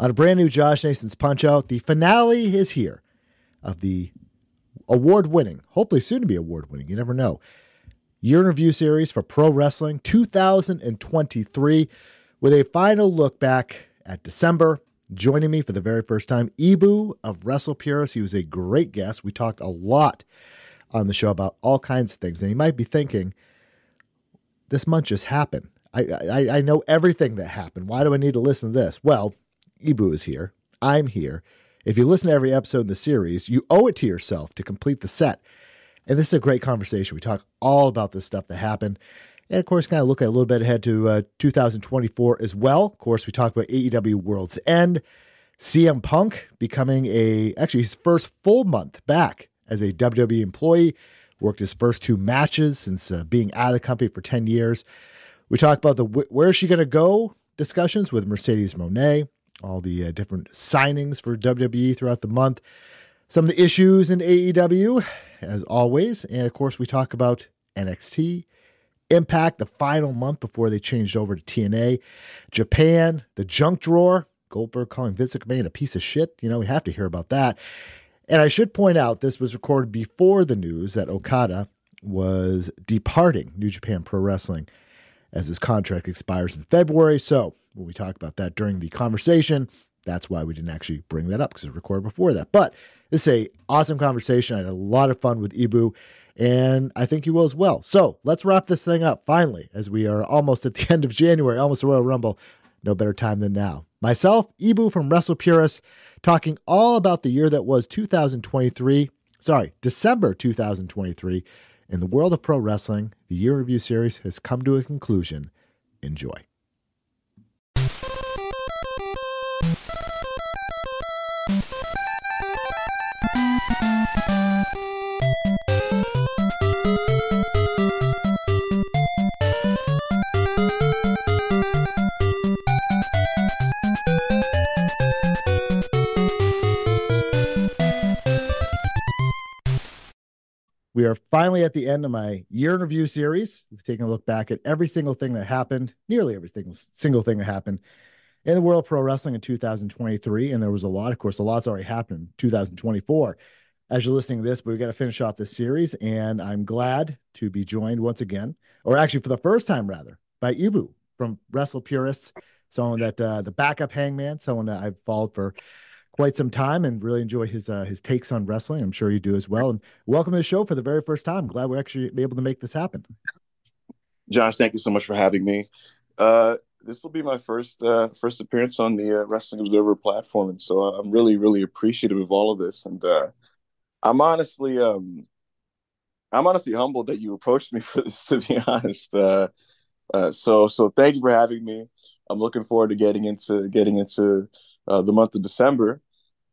on a brand new Josh Nason's Punch Out. The finale is here of the award winning, hopefully soon to be award winning, you never know, year in review series for pro wrestling 2023 with a final look back at December. Joining me for the very first time, Ibou of Wrestle Purist. He was a great guest. We talked a lot on the show about all kinds of things. And you might be thinking, this month just happened. I, I, I know everything that happened. Why do I need to listen to this? Well, Ibou is here. I'm here. If you listen to every episode in the series, you owe it to yourself to complete the set. And this is a great conversation. We talk all about this stuff that happened. And of course, kind of look a little bit ahead to uh, 2024 as well. Of course, we talk about AEW World's End, CM Punk becoming a, actually, his first full month back as a WWE employee, worked his first two matches since uh, being out of the company for 10 years. We talk about the where is she going to go discussions with Mercedes Moné, all the uh, different signings for WWE throughout the month, some of the issues in AEW, as always. And of course, we talk about NXT, Impact, the final month before they changed over to TNA, Japan, the junk drawer, Goldberg calling Vince McMahon a piece of shit. You know, we have to hear about that. And I should point out this was recorded before the news that Okada was departing New Japan Pro Wrestling as his contract expires in February. So when we talk about that during the conversation, that's why we didn't actually bring that up because it recorded before that. But this is a awesome conversation. I had a lot of fun with Ibou, and I think you will as well. So let's wrap this thing up finally, as we are almost at the end of January, almost Royal Rumble. No better time than now. Myself, Ibou from Wrestle Purist, talking all about the year that was 2023. Sorry, December 2023 in the world of pro wrestling, the year review series has come to a conclusion. Enjoy. We are finally at the end of my year in review series, taking a look back at every single thing that happened, nearly every single, single thing that happened in the world pro wrestling in 2023. And there was a lot, of course, a lot's already happened in 2024 as you're listening to this, but we got to finish off this series. And I'm glad to be joined once again, or actually for the first time, rather, by Ibou from Wrestle Purists, someone that uh, the backup hangman, someone that I've followed for quite some time and really enjoy his uh, his takes on wrestling. I'm sure you do as well. And welcome to the show for the very first time. Glad we're actually able to make this happen. Josh, thank you so much for having me. Uh, this will be my first uh, first appearance on the uh, Wrestling Observer platform, and so I'm really really appreciative of all of this. And uh, I'm honestly um, I'm honestly humbled that you approached me for this. To be honest, uh, uh, so so thank you for having me. I'm looking forward to getting into getting into uh, the month of December.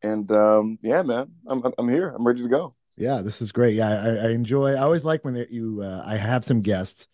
And um, yeah, man, I'm I'm here. I'm ready to go. Yeah, this is great. Yeah, I, I enjoy. I always like when you. Uh, I have some guests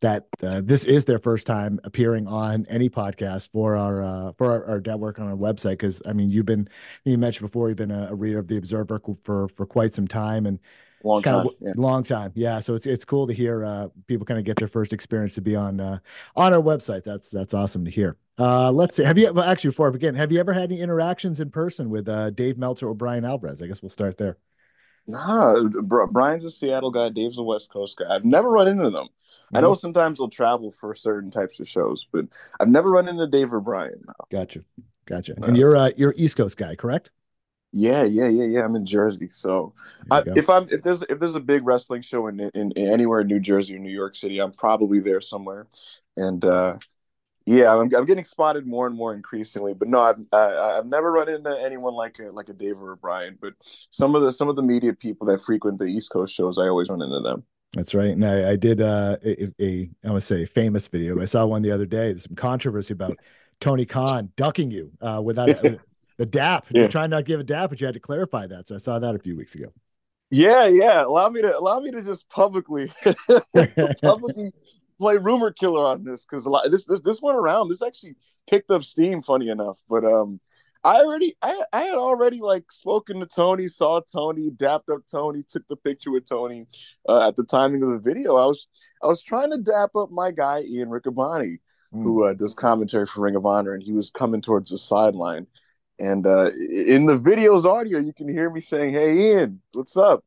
that uh, this is their first time appearing on any podcast for our uh, for our, our network on our website. Because I mean, you've been you mentioned before you've been a, a, reader of the Observer for for quite some time and long time, of yeah. long time. Yeah, so it's it's cool to hear uh, people kind of get their first experience to be on uh, on our website. That's that's awesome to hear. Uh, let's see. Have you well, actually before I begin? Have you ever had any interactions in person with uh, Dave Meltzer or Brian Alvarez? I guess we'll start there. Nah, Brian's a Seattle guy. Dave's a West Coast guy. I've never run into them. Mm-hmm. I know mm-hmm. sometimes they'll travel for certain types of shows, but I've never run into Dave or Brian. No. Gotcha, gotcha. And you're uh, you're East Coast guy, correct? Yeah, yeah, yeah, yeah. I'm in Jersey, so I, if I'm if there's if there's a big wrestling show in, in, in anywhere in New Jersey or New York City, I'm probably there somewhere. And uh, yeah, I'm, I'm getting spotted more and more increasingly. But no, I've I, I've never run into anyone like a like a Dave or a Brian. But some of the some of the media people that frequent the East Coast shows, I always run into them. That's right. And I, I did uh, a, a I want to say famous video. I saw one the other day. There's some controversy about Tony Khan ducking you uh, without a, the DAP. Yeah. You're trying not to give a DAP, but you had to clarify that. So I saw that a few weeks ago. Yeah, yeah. Allow me to allow me to just publicly publicly play rumor killer on this because a lot this this this went around. This actually picked up steam, funny enough. But um, I already I I had already like spoken to Tony, saw Tony, dapped up Tony, took the picture with Tony uh, at the timing of the video. I was I was trying to dap up my guy Ian Riccaboni, mm. who uh, does commentary for Ring of Honor, and he was coming towards the sideline. And uh, in the video's audio, you can hear me saying, "Hey, Ian, what's up?"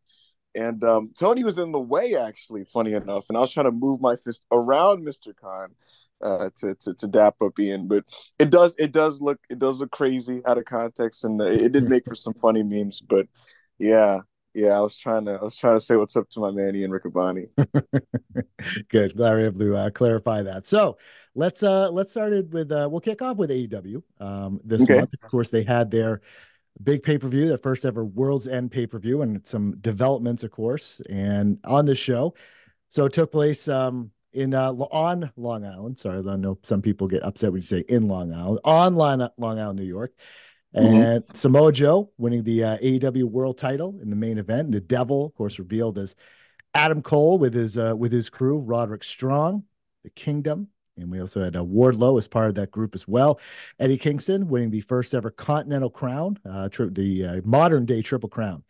And um, Tony was in the way, actually, funny enough, and I was trying to move my fist around Mr. Khan uh, to, to to dap up Ian. But it does it does look it does look crazy out of context, and it did make for some funny memes. But yeah, yeah, I was trying to I was trying to say what's up to my man Ian Riccaboni. Good, glad we able to uh, clarify that. So let's uh let's start it with uh we'll kick off with AEW um this okay. month. Of course, they had their big pay per view, the first ever World's End pay per view, and some developments, of course, and on the show. So it took place um in uh, on Long Island. Sorry, I know some people get upset when you say in Long Island. On Long, Long Island, New York. Mm-hmm. And mm-hmm. Samoa Joe winning the uh, AEW World Title in the main event. The Devil, of course, revealed as Adam Cole with his uh, with his crew, Roderick Strong, the Kingdom, and we also had uh, Wardlow as part of that group as well. Eddie Kingston winning the first ever Continental Crown, uh, tri- the uh, modern day Triple Crown,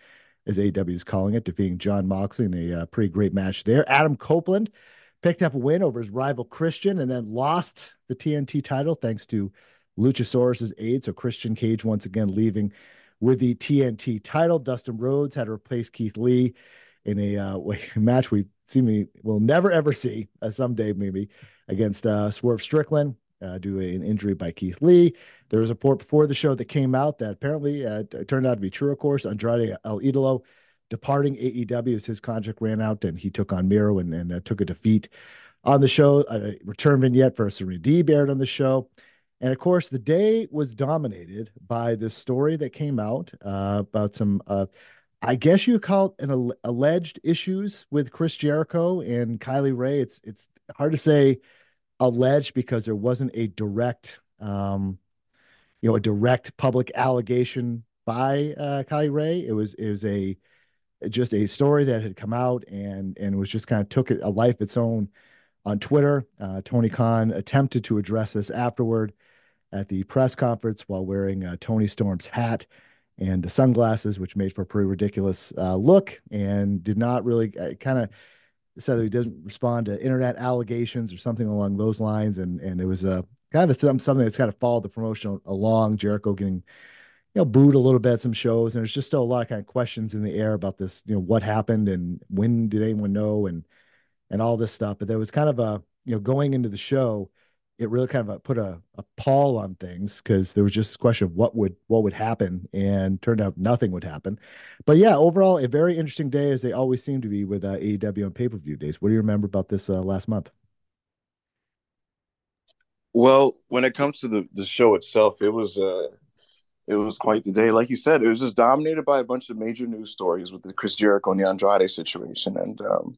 as AEW is calling it, defeating Jon Moxley in a uh, pretty great match there. Adam Copeland picked up a win over his rival Christian and then lost the TNT title thanks to Luchasaurus's aid. So Christian Cage once again leaving with the TNT title. Dustin Rhodes had to replace Keith Lee in a uh, match we seemingly will never ever see uh, someday maybe against uh, Swerve Strickland uh, due to an injury by Keith Lee. There was a report before the show that came out that apparently uh, turned out to be true. Of course, Andrade El Idolo departing AEW as his contract ran out and he took on Miro and, and uh, took a defeat on the show. A return vignette for Serena Deeb aired on the show. And of course, the day was dominated by this story that came out uh, about some, uh, I guess you call it an al- alleged issues with Chris Jericho and Kylie Rae. It's it's hard to say alleged because there wasn't a direct, um, you know, a direct public allegation by uh, Kylie Rae. It was it was a just a story that had come out and and was just kind of took a life of its own on Twitter. Uh, Tony Khan attempted to address this afterward at the press conference while wearing uh, Toni Storm's hat and the sunglasses, which made for a pretty ridiculous uh, look, and did not really uh, kind of said that he doesn't respond to internet allegations or something along those lines. And and it was a kind of a th- something that's kind of followed the promotion along. Jericho getting you know booed a little bit at some shows, and there's just still a lot of kind of questions in the air about this. You know what happened and when did anyone know and and all this stuff. But there was kind of a you know going into the show it really kind of uh, put a, a pall on things because there was just a question of what would what would happen and turned out nothing would happen. But yeah overall a very interesting day as they always seem to be with uh, aew on pay-per-view days. What do you remember about this uh, last month? Well when it comes to the, the show itself it was uh it was quite the day like you said it was just dominated by a bunch of major news stories with the chris jericho and the andrade situation and um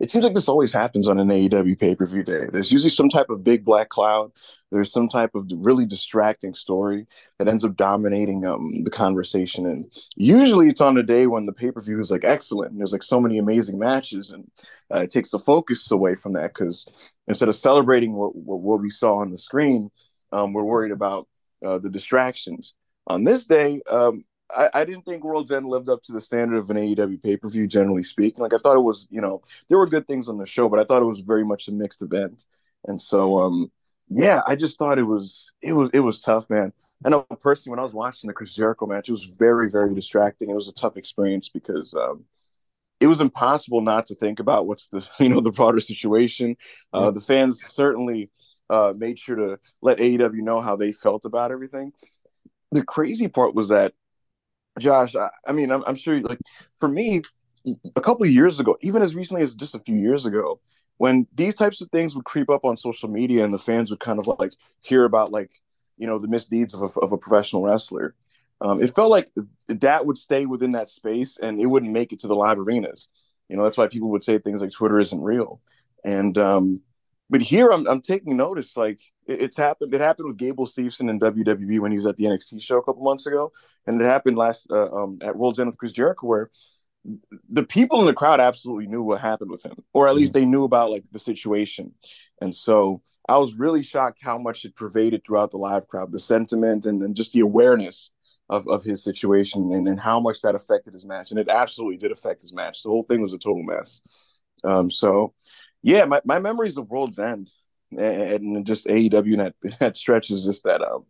it seems like this always happens on an AEW pay per view day. There's usually some type of big black cloud. There's some type of really distracting story that ends up dominating um, the conversation. And usually it's on a day when the pay per view is like excellent. And there's like so many amazing matches. And uh, it takes the focus away from that because instead of celebrating what, what, what, we saw on the screen, um, we're worried about uh, the distractions. On this day, um, I, I, didn't think World's End lived up to the standard of an AEW pay per view, generally speaking. Like I thought it was, you know, there were good things on the show, but I thought it was very much a mixed event. And so, um, yeah, I just thought it was, it was, it was tough, man. I know personally when I was watching the Chris Jericho match, it was very, very distracting. It was a tough experience because um, it was impossible not to think about what's the, you know, the broader situation. Uh, the fans certainly uh, made sure to let AEW know how they felt about everything. The crazy part was that Josh, I, I mean, I'm, I'm, sure, like, for me, a couple of years ago, even as recently as just a few years ago, when these types of things would creep up on social media and the fans would kind of like hear about, like, you know, the misdeeds of a, of a professional wrestler, um, it felt like that would stay within that space and it wouldn't make it to the live arenas. You know, that's why people would say things like Twitter isn't real. And, um, but here I'm, I'm taking notice, like, it's happened. It happened with Gable Steveson in WWE when he was at the NXT show a couple months ago, and it happened last uh, um, at World's End with Chris Jericho, where the people in the crowd absolutely knew what happened with him, or at least mm-hmm. they knew about like the situation. And so I was really shocked how much it pervaded throughout the live crowd, the sentiment and, and just the awareness of, of his situation and, and how much that affected his match. And it absolutely did affect his match. The whole thing was a total mess. Um, so yeah, my, my memories of World's End and just AEW and that, that stretch is just that um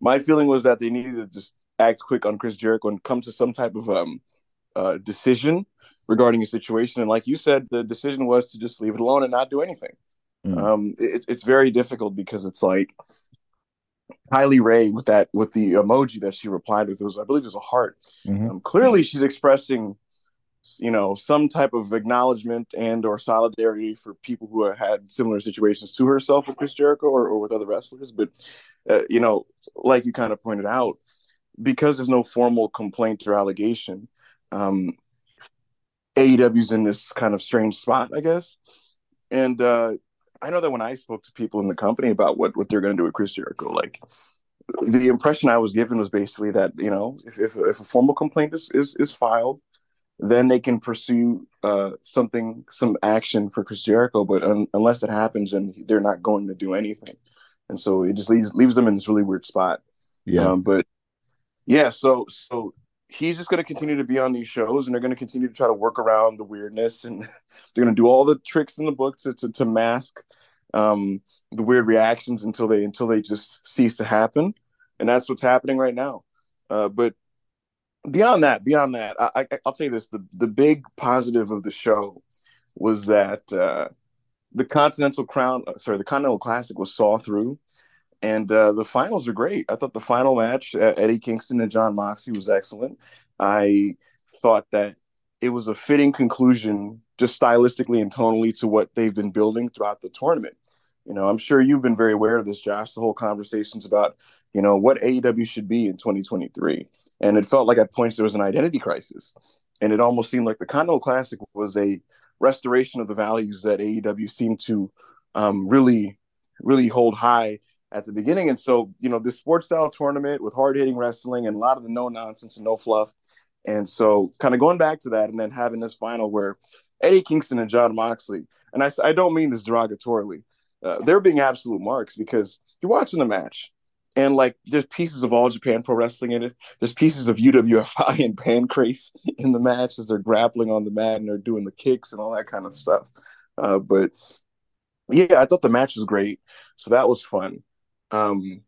my feeling was that they needed to just act quick on Chris Jericho and come to some type of um, uh, decision regarding a situation. And like you said, the decision was to just leave it alone and not do anything. Mm. Um, it's it's very difficult because it's like Kylie Rae with that with the emoji that she replied with. It was I believe it was a heart. Mm-hmm. Um, clearly, she's expressing you know some type of acknowledgement and or solidarity for people who have had similar situations to herself with Chris Jericho or, or with other wrestlers. But uh, you know, like you kind of pointed out, because there's no formal complaint or allegation, um, AEW's in this kind of strange spot, I guess. And uh, I know that when I spoke to people in the company about what what they're going to do with Chris Jericho, like the impression I was given was basically that you know if if, if a formal complaint is, is is filed, then they can pursue uh, something some action for Chris Jericho. But un- unless it happens, then they're not going to do anything, and so it just leaves leaves them in this really weird spot. Yeah, um, but yeah, so so he's just going to continue to be on these shows and they're going to continue to try to work around the weirdness and they're going to do all the tricks in the book to, to, to mask um, the weird reactions until they until they just cease to happen and that's what's happening right now uh, but beyond that beyond that I, I, will tell you this the, the big positive of the show was that uh, the continental crown uh, sorry the continental classic was saw through and uh, the finals are great. I thought the final match, uh, Eddie Kingston and Jon Moxley, was excellent. I thought that it was a fitting conclusion, just stylistically and tonally, to what they've been building throughout the tournament. You know, I'm sure you've been very aware of this, Josh. The whole conversations about, you know, what AEW should be in 2023, and it felt like at points there was an identity crisis, and it almost seemed like the Continental Classic was a restoration of the values that AEW seemed to um, really, really hold high at the beginning. And so, you know, this sports style tournament with hard hitting wrestling and a lot of the no nonsense and no fluff. And so, kind of going back to that and then having this final where Eddie Kingston and Jon Moxley, and I, I don't mean this derogatorily, uh, they're being absolute marks because you're watching the match and like there's pieces of all Japan Pro Wrestling in it. There's pieces of UWFI and Pancrase in the match as they're grappling on the mat and they're doing the kicks and all that kind of stuff. Uh, but yeah, I thought the match was great, so that was fun. Um,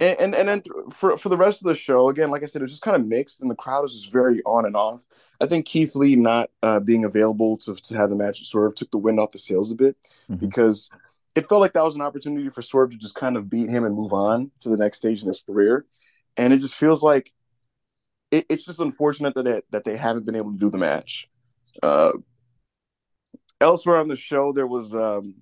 and, and and then for for the rest of the show, again, like I said, it's just kind of mixed, and the crowd is just very on and off. I think Keith Lee not uh, being available to to have the match sort of took the wind off the sails a bit mm-hmm. because it felt like that was an opportunity for Swerve to just kind of beat him and move on to the next stage in his career, and it just feels like it, it's just unfortunate that it, that they haven't been able to do the match. Uh, elsewhere on the show, there was um,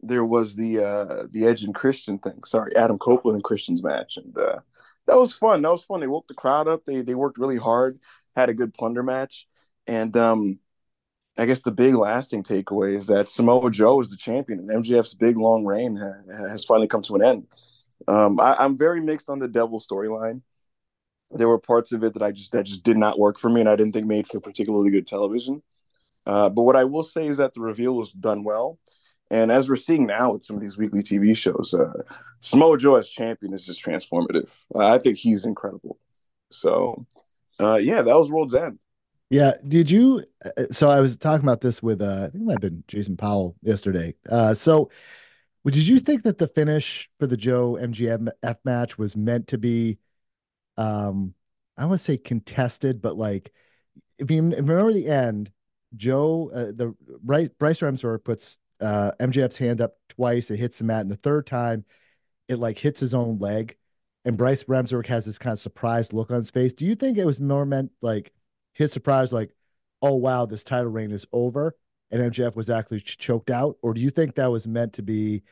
there was the uh the Edge and Christian thing. Sorry, Adam Copeland and Christian's match, and uh, that was fun. That was fun. They woke the crowd up. They they worked really hard. Had a good plunder match, and um, I guess the big lasting takeaway is that Samoa Joe is the champion, and MJF's big long reign has finally come to an end. Um, I, I'm very mixed on the Devil storyline. There were parts of it that I just that just did not work for me, and I didn't think made for particularly good television. Uh, but what I will say is that the reveal was done well. And as we're seeing now with some of these weekly TV shows, uh, Samoa Joe as champion is just transformative. I think he's incredible. So, uh, yeah, that was World's End. Yeah. Did you? Uh, so I was talking about this with, uh, I think have been Jason Powell yesterday. Uh, so, did you think that the finish for the Joe MJF match was meant to be, um, I want to say contested, but like, if you remember the end, Joe, uh, the right Bryce Remsburg puts uh, MJF's hand up twice. It hits the mat, and the third time, it like hits his own leg. And Bryce Remsburg has this kind of surprised look on his face. Do you think it was more meant like his surprise, like, oh wow, this title reign is over, and MJF was actually ch- choked out, or do you think that was meant to be?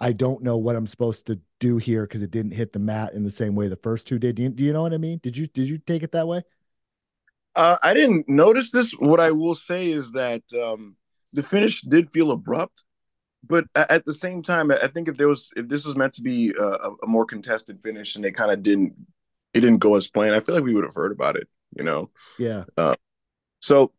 I don't know what I'm supposed to do here because it didn't hit the mat in the same way the first two did. Do you, do you know what I mean? Did you did you take it that way? Uh, I didn't notice this. What I will say is that um, the finish did feel abrupt, but at the same time, I think if there was if this was meant to be a, a more contested finish and they kind of didn't it didn't go as planned, I feel like we would have heard about it. You know? Yeah. Uh, so,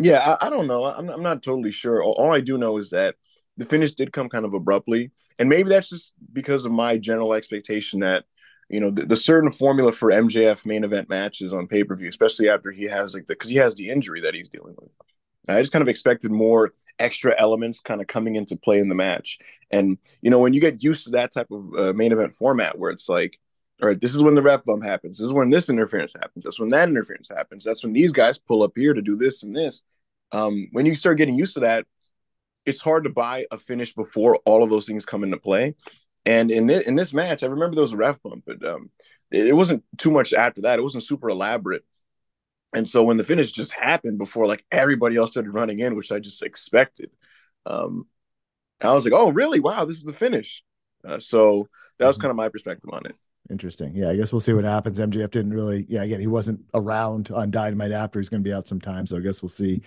yeah, I, I don't know. I'm, I'm not totally sure. All, all I do know is that the finish did come kind of abruptly, and maybe that's just because of my general expectation that you know the, the, certain formula for MJF main event matches on pay per view, especially after he has like the because he has the injury that he's dealing with. I just kind of expected more extra elements kind of coming into play in the match. And, you know, when you get used to that type of uh, main event format where it's like, all right, this is when the ref bump happens. This is when this interference happens. That's when that interference happens. That's when these guys pull up here to do this and this. Um, when you start getting used to that, it's hard to buy a finish before all of those things come into play. And in this, in this match, I remember there was a ref bump, but um, it, it wasn't too much after that. It wasn't super elaborate. And so when the finish just happened before like everybody else started running in, which I just expected, um, I was like, oh, really? Wow, this is the finish. Uh, so that was mm-hmm. kind of my perspective on it. Interesting. Yeah, I guess we'll see what happens. MJF didn't really. Yeah, again, he wasn't around on Dynamite after. He's going to be out sometime, so I guess we'll see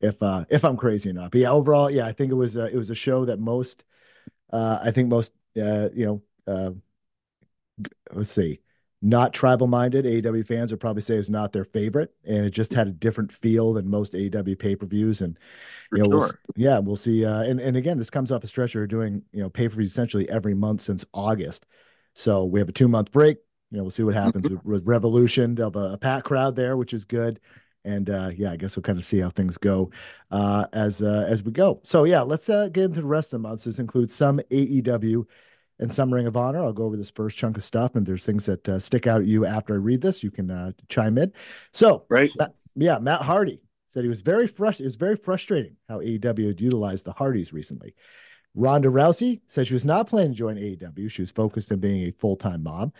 if uh if I'm crazy or not. But yeah, overall, yeah, I think it was uh, it was a show that most, uh, I think most, uh, you know, uh, let's see, not tribal minded AEW fans would probably say it's not their favorite, and it just had a different feel than most AEW pay per views. And you know, sure. we'll, yeah, we'll see. Uh, and and again, this comes off a stretch of doing you know pay per views essentially every month since August. So we have a two month break. You know, we'll see what happens with, with, Revolution. They'll have a, a packed crowd there, which is good. And uh, yeah, I guess we'll kind of see how things go uh, as uh, as we go. So yeah, let's uh, get into the rest of the months. This includes some AEW and some Ring of Honor. I'll go over this first chunk of stuff, and there's things that uh, stick out at you after I read this. You can uh, chime in. So right, Matt, yeah, Matt Hardy said he was very fresh. It was very frustrating how AEW had utilized the Hardys recently. Ronda Rousey said she was not planning to join AEW. She was focused on being a full time mom.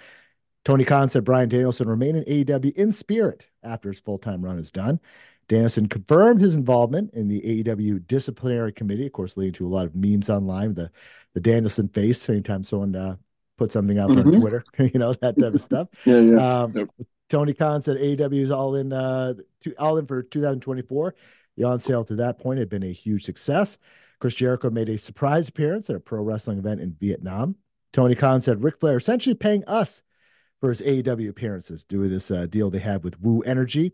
Tony Khan said Bryan Danielson remain in AEW in spirit after his full time run is done. Danielson confirmed his involvement in the AEW disciplinary committee, of course, leading to a lot of memes online. The the Danielson face anytime someone uh, put something out mm-hmm. on Twitter, you know that type of stuff. yeah, yeah. Um, yep. Tony Khan said AEW is all in, uh, to, all in for 2024. The on sale to that point had been a huge success. Chris Jericho made a surprise appearance at a pro wrestling event in Vietnam. Tony Khan said Ric Flair essentially paying us for his AEW appearances due to this uh, deal they had with Woo Energy.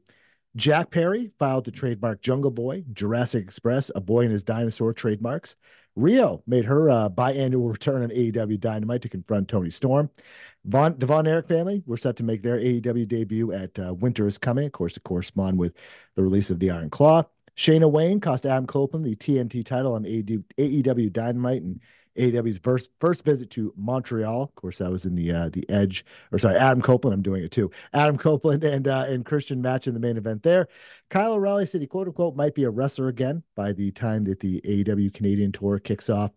Jack Perry filed to trademark Jungle Boy, Jurassic Express, A Boy and His Dinosaur trademarks. Riho made her uh, biannual return on AEW Dynamite to confront Toni Storm. Von, the Von Erich family were set to make their AEW debut at uh, Winter is Coming, of course, to correspond with the release of the Iron Claw. Shayna Wayne cost Adam Copeland the TNT title on AEW Dynamite and AEW's first first visit to Montreal. Of course, that was in the uh, the Edge, or sorry, Adam Copeland. I'm doing it too. Adam Copeland and uh, and Christian match in the main event there. Kyle O'Reilly said he quote unquote might be a wrestler again by the time that the AEW Canadian tour kicks off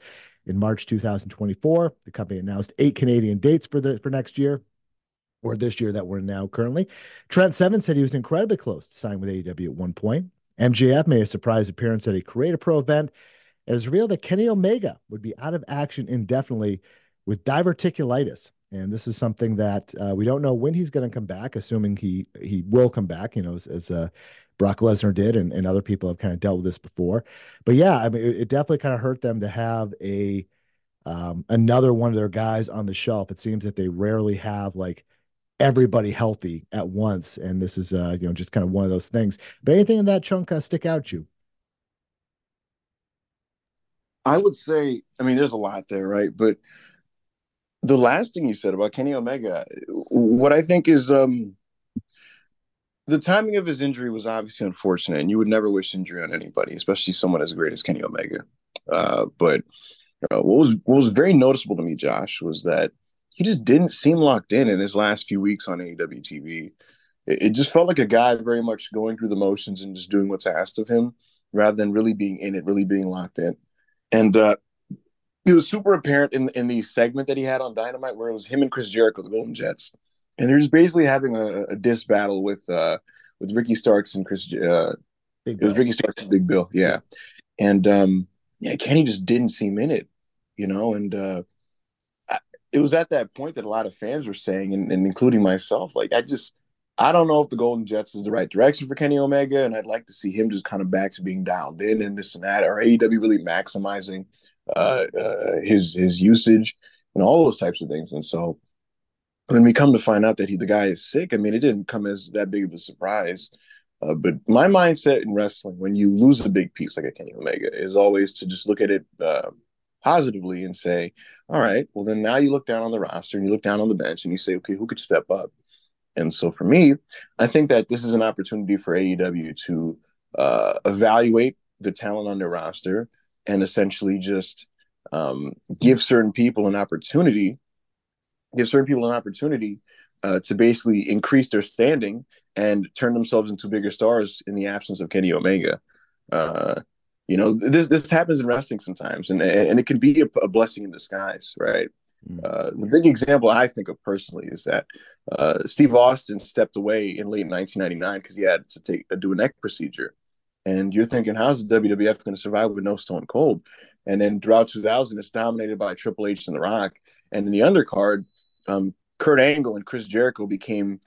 in March 2024. The company announced eight Canadian dates for the for next year. Or this year that we're now currently. Trent Seven said he was incredibly close to sign with AEW at one point. MJF made a surprise appearance at a Create a Pro event it was revealed that Kenny Omega would be out of action indefinitely with diverticulitis. And this is something that uh, we don't know when he's going to come back, assuming he he will come back, you know, as, as uh, Brock Lesnar did, and, and other people have kind of dealt with this before. But yeah, I mean, it, it definitely kind of hurt them to have a um, another one of their guys on the shelf. It seems that they rarely have like everybody healthy at once, and this is uh, you know just kind of one of those things. But anything in that chunk uh, stick out to you? I would say, I mean, there's a lot there, right? But the last thing you said about Kenny Omega, what I think is um, the timing of his injury was obviously unfortunate, and you would never wish injury on anybody, especially someone as great as Kenny Omega. Uh, but what was what was very noticeable to me, Josh, was that he just didn't seem locked in in his last few weeks on AEW TV. It, it just felt like a guy very much going through the motions and just doing what's asked of him, rather than really being in it, really being locked in. And uh, it was super apparent in in the segment that he had on Dynamite where it was him and Chris Jericho, the Golden Jets, and they're just basically having a, a diss battle with uh, with Ricky Starks and Chris. Uh, it was Ricky Starks and Big Bill, yeah, and um, yeah, Kenny just didn't seem in it, you know, and uh, it was at that point that a lot of fans were saying, and, and including myself, like I just I don't know if the Golden Jets is the right direction for Kenny Omega, and I'd like to see him just kind of back to being dialed in and this and that, or AEW really maximizing uh, uh, his his usage and all those types of things. And so when we come to find out that he the guy is sick, I mean, it didn't come as that big of a surprise. Uh, but my mindset in wrestling, when you lose a big piece like a Kenny Omega, is always to just look at it uh, positively and say, all right, well, then now you look down on the roster and you look down on the bench and you say, okay, who could step up? And so for me, I think that this is an opportunity for AEW to uh, evaluate the talent on their roster and essentially just um, give certain people an opportunity, give certain people an opportunity uh, to basically increase their standing and turn themselves into bigger stars in the absence of Kenny Omega. Uh, you know, this this happens in wrestling sometimes, and and it can be a, a blessing in disguise, right? Mm. Uh, the big example I think of personally is that uh, Steve Austin stepped away in late 1999 because he had to take do a neck procedure, and you're thinking, how's the WWF going to survive with no Stone Cold? And then throughout 2000, it's dominated by Triple H and The Rock, and in the undercard, um, Kurt Angle and Chris Jericho became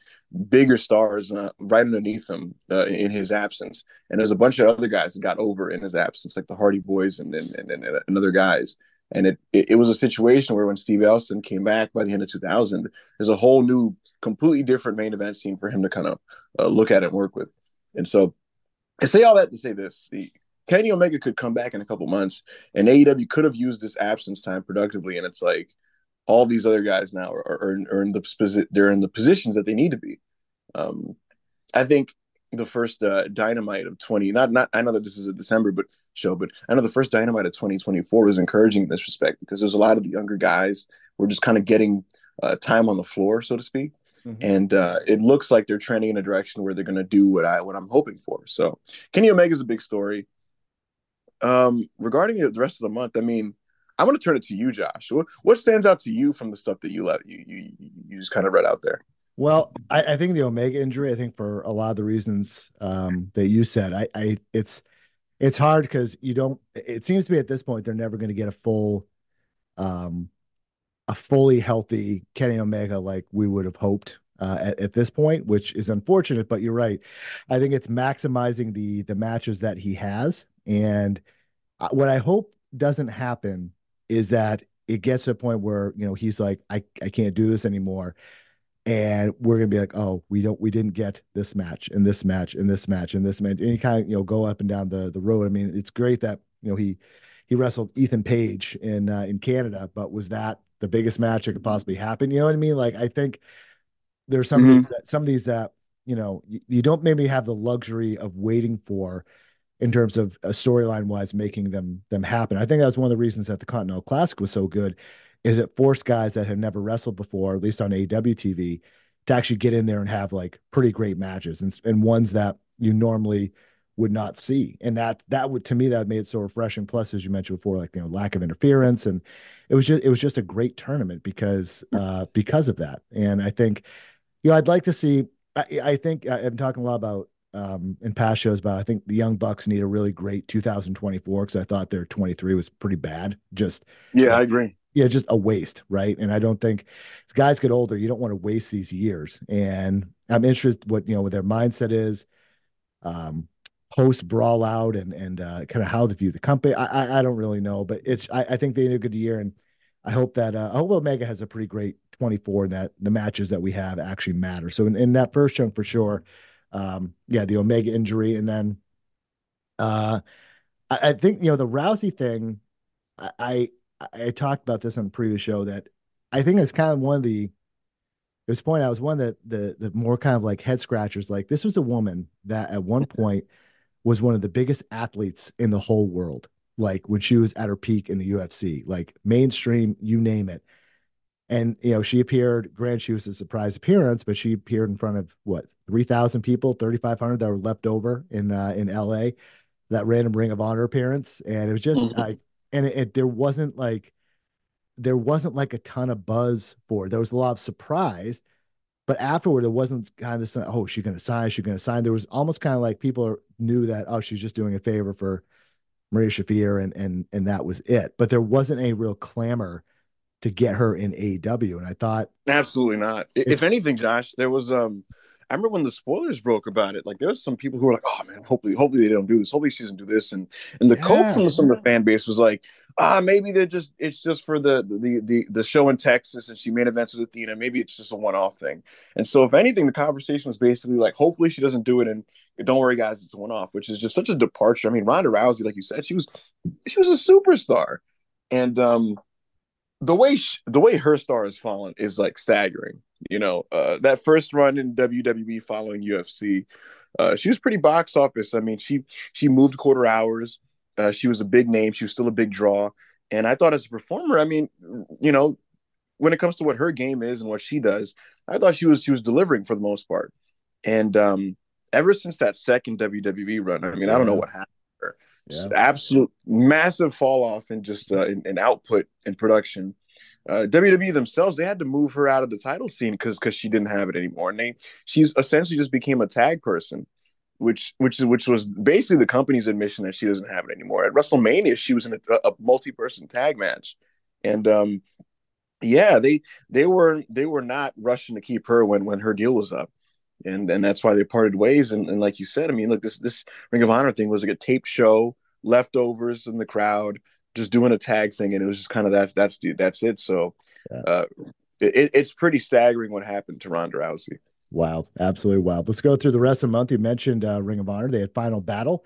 bigger stars uh, right underneath him uh, in his absence. And there's a bunch of other guys that got over in his absence, like the Hardy Boys and and, and, and other guys. And it, it, it was a situation where when Steve Austin came back by the end of 2000, there's a whole new, completely different main event scene for him to kind of uh, look at and work with. And so I say all that to say this: the, Kenny Omega could come back in a couple months, and AEW could have used this absence time productively. And it's like all these other guys now are, are, are in the they're in the positions that they need to be. Um, I think the first uh, Dynamite of twenty not not I know that this is a December but show, but I know the first Dynamite of twenty twenty four was encouraging in this respect because there's a lot of the younger guys were just kind of getting uh, time on the floor, so to speak. Mm-hmm. And uh, it looks like they're trending in a direction where they're going to do what I what I'm hoping for. So Kenny Omega is a big story. Um, regarding the rest of the month, I mean, I'm going to turn it to you, Josh. What, what stands out to you from the stuff that you let you you, you just kind of read out there? Well, I, I, think the Omega injury. I think for a lot of the reasons um, that you said, I, I it's it's hard because you don't. It seems to be at this point they're never going to get a full, um, a fully healthy Kenny Omega like we would have hoped uh, at, at this point, which is unfortunate. But you're right. I think it's maximizing the the matches that he has, and uh, what I hope doesn't happen is that it gets to a point where you know he's like I I can't do this anymore. And we're gonna be like oh we don't we didn't get this match and this match and this match and this match. And you kind of you know go up and down the the road. I mean it's great that you know he he wrestled Ethan Page in uh, in Canada but was that the biggest match that could possibly happen? You know what I mean? Like I think there's some mm-hmm. of these that some of these that you know you, you don't maybe have the luxury of waiting for in terms of a storyline wise making them them happen. I think that's one of the reasons that the Continental Classic was so good is it forced guys that had never wrestled before, at least on AEW TV, to actually get in there and have like pretty great matches and, and ones that you normally would not see. And that that would to me that made it so refreshing. Plus, as you mentioned before, like you know, lack of interference. And it was just it was just a great tournament because uh because of that. And I think, you know, I'd like to see I, I think I'm talking a lot about um, in past shows about I think the Young Bucks need a really great 2024 because I thought their 23 was pretty bad. Just yeah, I agree. Yeah, just a waste, right? And I don't think as guys get older, you don't want to waste these years. And I'm interested what you know what their mindset is, um, post brawl out and and uh, kind of how they view the company. I, I, I don't really know, but it's I, I think they need a good year, and I hope that uh, I hope Omega has a pretty great 24 and that the matches that we have actually matter. So in, in that first chunk for sure um, yeah, the Omega injury, and then uh, I, I, think you know the Rousey thing. I, I, I talked about this on the previous show that I think it's kind of one of the. It was point I was one of the, the the more kind of like head scratchers. Like this was a woman that at one point was one of the biggest athletes in the whole world. Like when she was at her peak in the UFC, like mainstream, you name it. And you know, she appeared. Grant, she was a surprise appearance, but she appeared in front of what three thousand people, thirty five hundred that were left over in uh, in L.A. That random Ring of Honor appearance, and it was just mm-hmm. like, and it, it, there wasn't like, there wasn't like a ton of buzz for. It. There was a lot of surprise, but afterward, it wasn't kind of this. Oh, she's gonna sign. She's gonna sign. There was almost kind of like people knew that. Oh, she's just doing a favor for Marina Shafir, and and and that was it. But there wasn't any real clamor to get her in AEW. And I thought absolutely not. If anything, Josh, there was um I remember when the spoilers broke about it, like there was some people who were like, Oh man, hopefully, hopefully they don't do this. Hopefully she doesn't do this. And and the yeah, cult from some of the fan base was like, ah, maybe they're just it's just for the the the the show in Texas and she made events with Athena. Maybe it's just a one-off thing. And so if anything, the conversation was basically like, hopefully she doesn't do it and don't worry, guys, it's one-off, which is just such a departure. I mean, Ronda Rousey, like you said, she was she was a superstar. And um the way she, the way her star has fallen is like staggering. You know, uh, that first run in WWE following UFC, uh, she was pretty box office. I mean, she she moved quarter hours. Uh, she was a big name. She was still a big draw. And I thought as a performer, I mean, you know, when it comes to what her game is and what she does, I thought she was she was delivering for the most part. And um, ever since that second WWE run, I mean. I don't know what happened. Yeah. Absolute massive fall off in just uh, in, in output and production. Uh, WWE themselves they had to move her out of the title scene because because she didn't have it anymore, and they she's essentially just became a tag person, which which which was basically the company's admission that she doesn't have it anymore. At WrestleMania, she was in a, a multi person tag match, and um, yeah, they they were they were not rushing to keep her when when her deal was up and and that's why they parted ways. And, and like you said, I mean, look, this this Ring of Honor thing was like a tape show, leftovers in the crowd, just doing a tag thing, and it was just kind of that's that's the, that's it. So, yeah. uh, it, it's pretty staggering what happened to Ronda Rousey. Wild, absolutely wild. Let's go through the rest of the month. You mentioned uh, Ring of Honor; they had Final Battle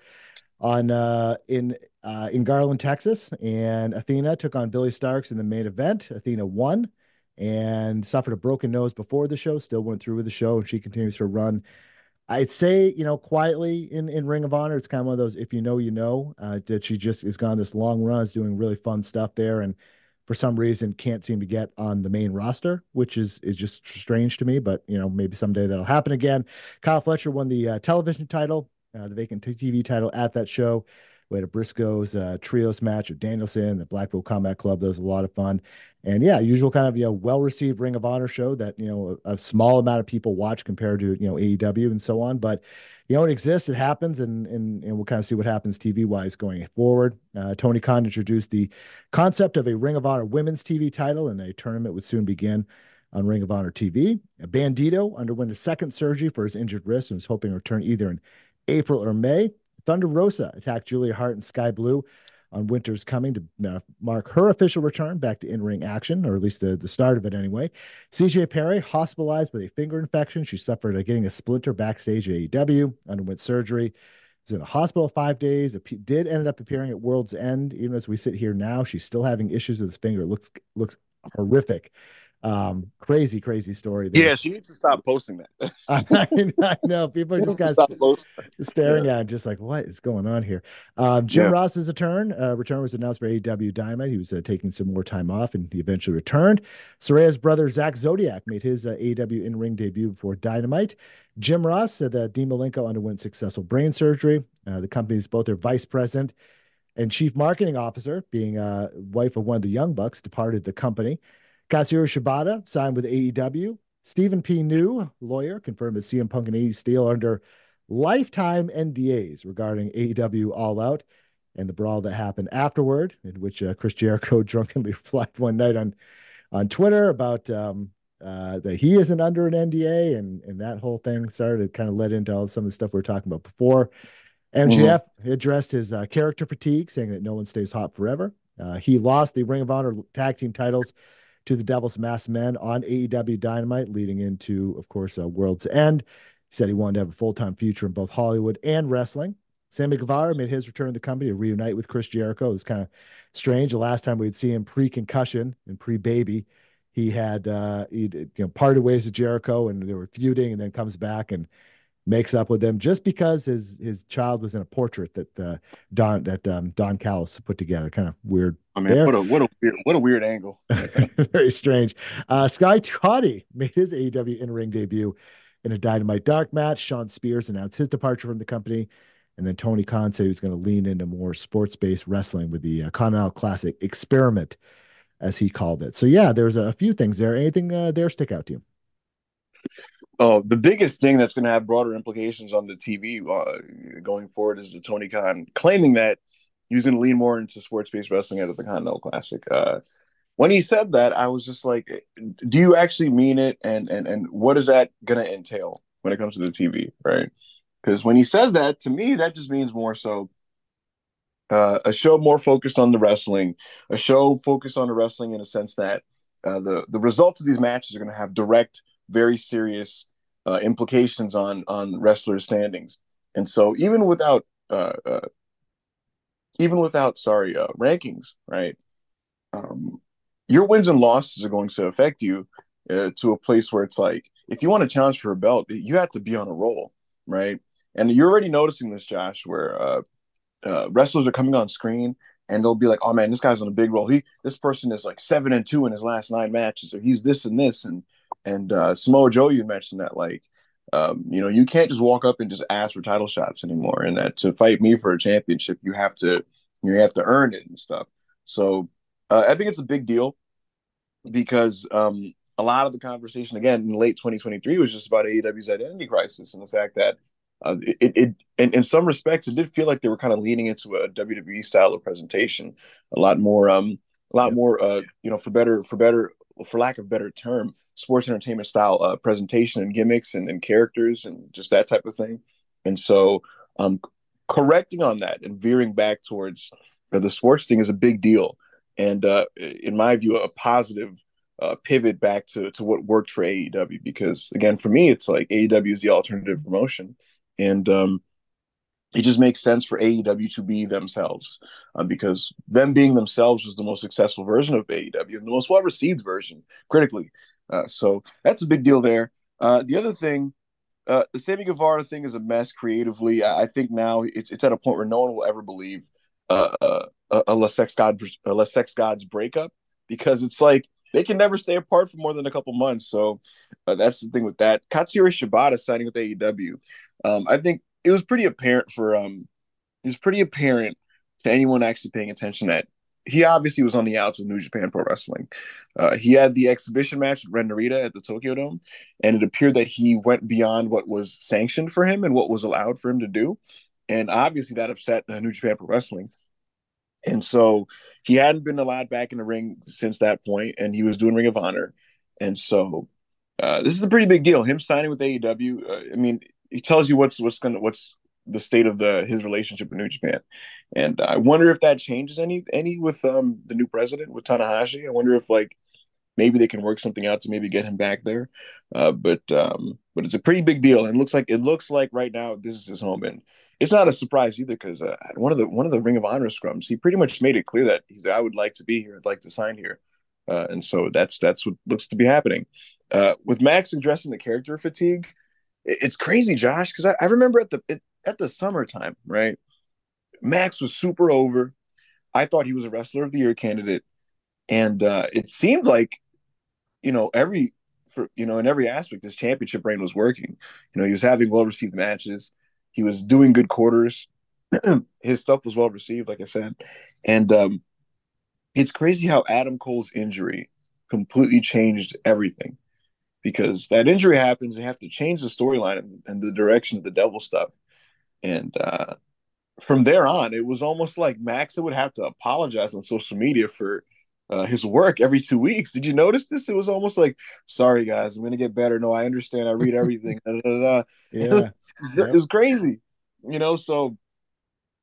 on uh, in uh, in Garland, Texas, and Athena took on Billie Starkz in the main event. Athena won and suffered a broken nose before the show, still went through with the show, and she continues her run. I'd say, you know, quietly in, in Ring of Honor, it's kind of one of those, if you know, you know, uh, that she just is gone this long run, is doing really fun stuff there. And for some reason can't seem to get on the main roster, which is is just strange to me. But you know, maybe someday that'll happen again. Kyle Fletcher won the uh, television title, uh, the vacant TV title at that show. We had a Briscoes uh, trios match with Danielson, the Blackpool Combat Club. That was a lot of fun. And yeah, usual kind of you know well received Ring of Honor show that you know a, a, small amount of people watch compared to you know AEW and so on. But you know it exists, it happens, and and and we'll kind of see what happens TV wise going forward. Uh, Tony Khan introduced the concept of a Ring of Honor Women's TV title, and a tournament would soon begin on Ring of Honor TV. Bandito underwent a second surgery for his injured wrist and was hoping to return either in April or May. Thunder Rosa attacked Julia Hart and Sky Blue on Winter's Coming to uh, mark her official return back to in ring action, or at least the, the start of it anyway. CJ Perry hospitalized with a finger infection. She suffered a, getting a splinter backstage at AEW, underwent surgery. Was in the hospital five days. Did ended up appearing at World's End. Even as we sit here now, she's still having issues with this finger. It looks looks horrific. Um, crazy, crazy story. There. Yeah, she needs to stop posting that. I, I, know people are just of staring yeah. at it, just like, what is going on here? Um, Jim yeah. Ross's return, uh, return was announced for AEW Dynamite. He was uh, taking some more time off, and he eventually returned. Saraya's brother Zak Zodiac made his uh, AEW in ring debut before Dynamite. Jim Ross said that Dean Malenko underwent successful brain surgery. Uh, the company's both their vice president and chief marketing officer, being a uh, wife of one of the Young Bucks, departed the company. Katsuyori Shibata signed with AEW. Stephen P. New, lawyer, confirmed that CM Punk and AEW Steel under lifetime NDAs regarding AEW All Out and the brawl that happened afterward, in which uh, Chris Jericho drunkenly replied one night on on Twitter about um, uh, that he isn't under an NDA, and and that whole thing started to kind of led into all some of the stuff we were talking about before. MJF mm-hmm. addressed his uh, character fatigue, saying that no one stays hot forever. Uh, he lost the Ring of Honor tag team titles to the Devil's Masked Men on AEW Dynamite, leading into, of course, uh, World's End. He said he wanted to have a full time future in both Hollywood and wrestling. Sammy Guevara made his return to the company to reunite with Chris Jericho. It was kind of strange. The last time we'd see him pre concussion and pre baby, he had uh, he you know parted ways with Jericho and they were feuding, and then comes back and makes up with them just because his his child was in a portrait that uh, Don that um, Don Callis put together. Kind of weird. I mean, there. what a what a weird what a weird angle. Very strange. Uh, Sky Toddy made his AEW in ring debut in a Dynamite Dark match. Shawn Spears announced his departure from the company. And then Tony Khan said he was going to lean into more sports based wrestling with the uh, Continental Classic experiment, as he called it. So, yeah, there's a, few things there. Anything uh, there stick out to you? Oh, the biggest thing that's going to have broader implications on the TV uh, going forward is the Tony Khan claiming that he was going to lean more into sports based wrestling out of the Continental Classic. Uh, when he said that, I was just like, "Do you actually mean it?" And and and what is that going to entail when it comes to the TV, right? Because when he says that, to me, that just means more so uh, a show more focused on the wrestling, a show focused on the wrestling in a sense that uh, the the results of these matches are going to have direct very serious uh, implications on on wrestlers' standings. And so, even without uh, uh, even without sorry uh, rankings, right? Um, your wins and losses are going to affect you uh, to a place where it's like if you want to challenge for a belt, you have to be on a roll, right? And you're already noticing this, Josh, where uh, uh, wrestlers are coming on screen and they'll be like, "Oh man, this guy's on a big roll. He this person is like seven and two in his last nine matches, or he's this and this." And and uh, Samoa Joe, you mentioned that like, um, you know, you can't just walk up and just ask for title shots anymore, and that to fight me for a championship, you have to you have to earn it and stuff. So uh, I think it's a big deal because um, a lot of the conversation again in late 2023 was just about AEW's identity crisis and the fact that uh, it, it, in, in some respects, it did feel like they were kind of leaning into a WWE style of presentation, a lot more, um, a lot more, uh, you know, for better, for better, for lack of better term, sports entertainment style uh, presentation and gimmicks and, and characters and just that type of thing. And so, um, correcting on that and veering back towards uh, the sports thing is a big deal, and uh, in my view, a positive uh, pivot back to to what worked for AEW. Because again, for me, it's like AEW is the alternative promotion and um, it just makes sense for AEW to be themselves uh, because them being themselves was the most successful version of AEW the most well received version critically. Uh, so that's a big deal there. Uh, the other thing, uh, the Sammy Guevara thing is a mess creatively. I, I, think now it's it's at a point where no one will ever believe uh, uh, a, a Le Sex God a Le Sex Gods breakup because it's like they can never stay apart for more than a couple months. So uh, that's the thing with that. Katsuyori Shibata signing with AEW. Um, I think it was pretty apparent for um, it was pretty apparent to anyone actually paying attention that he obviously was on the outs of New Japan Pro Wrestling. Uh, he had the exhibition match with Ren Narita at the Tokyo Dome, and it appeared that he went beyond what was sanctioned for him and what was allowed for him to do. And obviously, that upset uh, New Japan Pro Wrestling. And so he hadn't been allowed back in the ring since that point, and he was doing Ring of Honor. And so uh, this is a pretty big deal. Him signing with AEW. Uh, I mean, he tells you what's what's gonna what's the state of the his relationship with New Japan, and I wonder if that changes any any with um the new president with Tanahashi. I wonder if like maybe they can work something out to maybe get him back there. Uh, but um, but it's a pretty big deal, and looks like it looks like right now this is his home, and it's not a surprise either because uh, one of the one of the Ring of Honor scrums, he pretty much made it clear that he's I would like to be here, I'd like to sign here, uh, and so that's that's what looks to be happening. Uh, with Max addressing the character fatigue, it's crazy, Josh, because I, I, remember at the it, at the summertime, right? Max was super over. I thought he was a wrestler of the year candidate, and uh, it seemed like, you know, every for you know in every aspect, his championship reign was working. You know, he was having well received matches. He was doing good quarters. his stuff was well received, like I said, and um, it's crazy how Adam Cole's injury completely changed everything because that injury happens. They have to change the storyline and, the direction of the devil stuff. And uh, from there on, it was almost like Max would have to apologize on social media for uh, his work every two weeks. Did you notice this? It was almost like, sorry guys, I'm gonna get better. No, I understand. I read everything. da, da, da, yeah, it was, yep. it was crazy, you know. So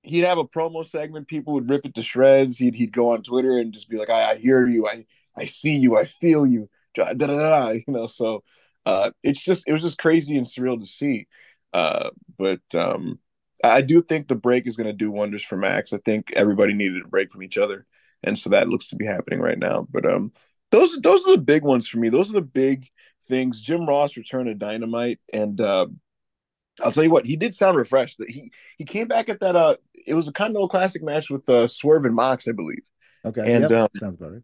he'd have a promo segment. People would rip it to shreds. He'd he'd go on Twitter and just be like, I, I hear you. I I see you. I feel you da, da, da, you know so uh it's just it was just crazy and surreal to see uh but um i do think the break is going to do wonders for max i think everybody needed a break from each other and so that looks to be happening right now but um those those are the big ones for me those are the big things jim ross returned to dynamite and uh I'll tell you what, he did sound refreshed. He he came back at that. Uh, it was a Continental Classic match with uh, Swerve and Mox, I believe. Okay, and yep. um, sounds about right.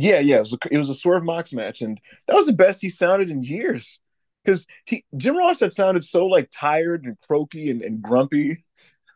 Yeah, yeah, it was, a, it was a Swerve Mox match, and that was the best he sounded in years. Because he Jim Ross had sounded so like tired and croaky and, and grumpy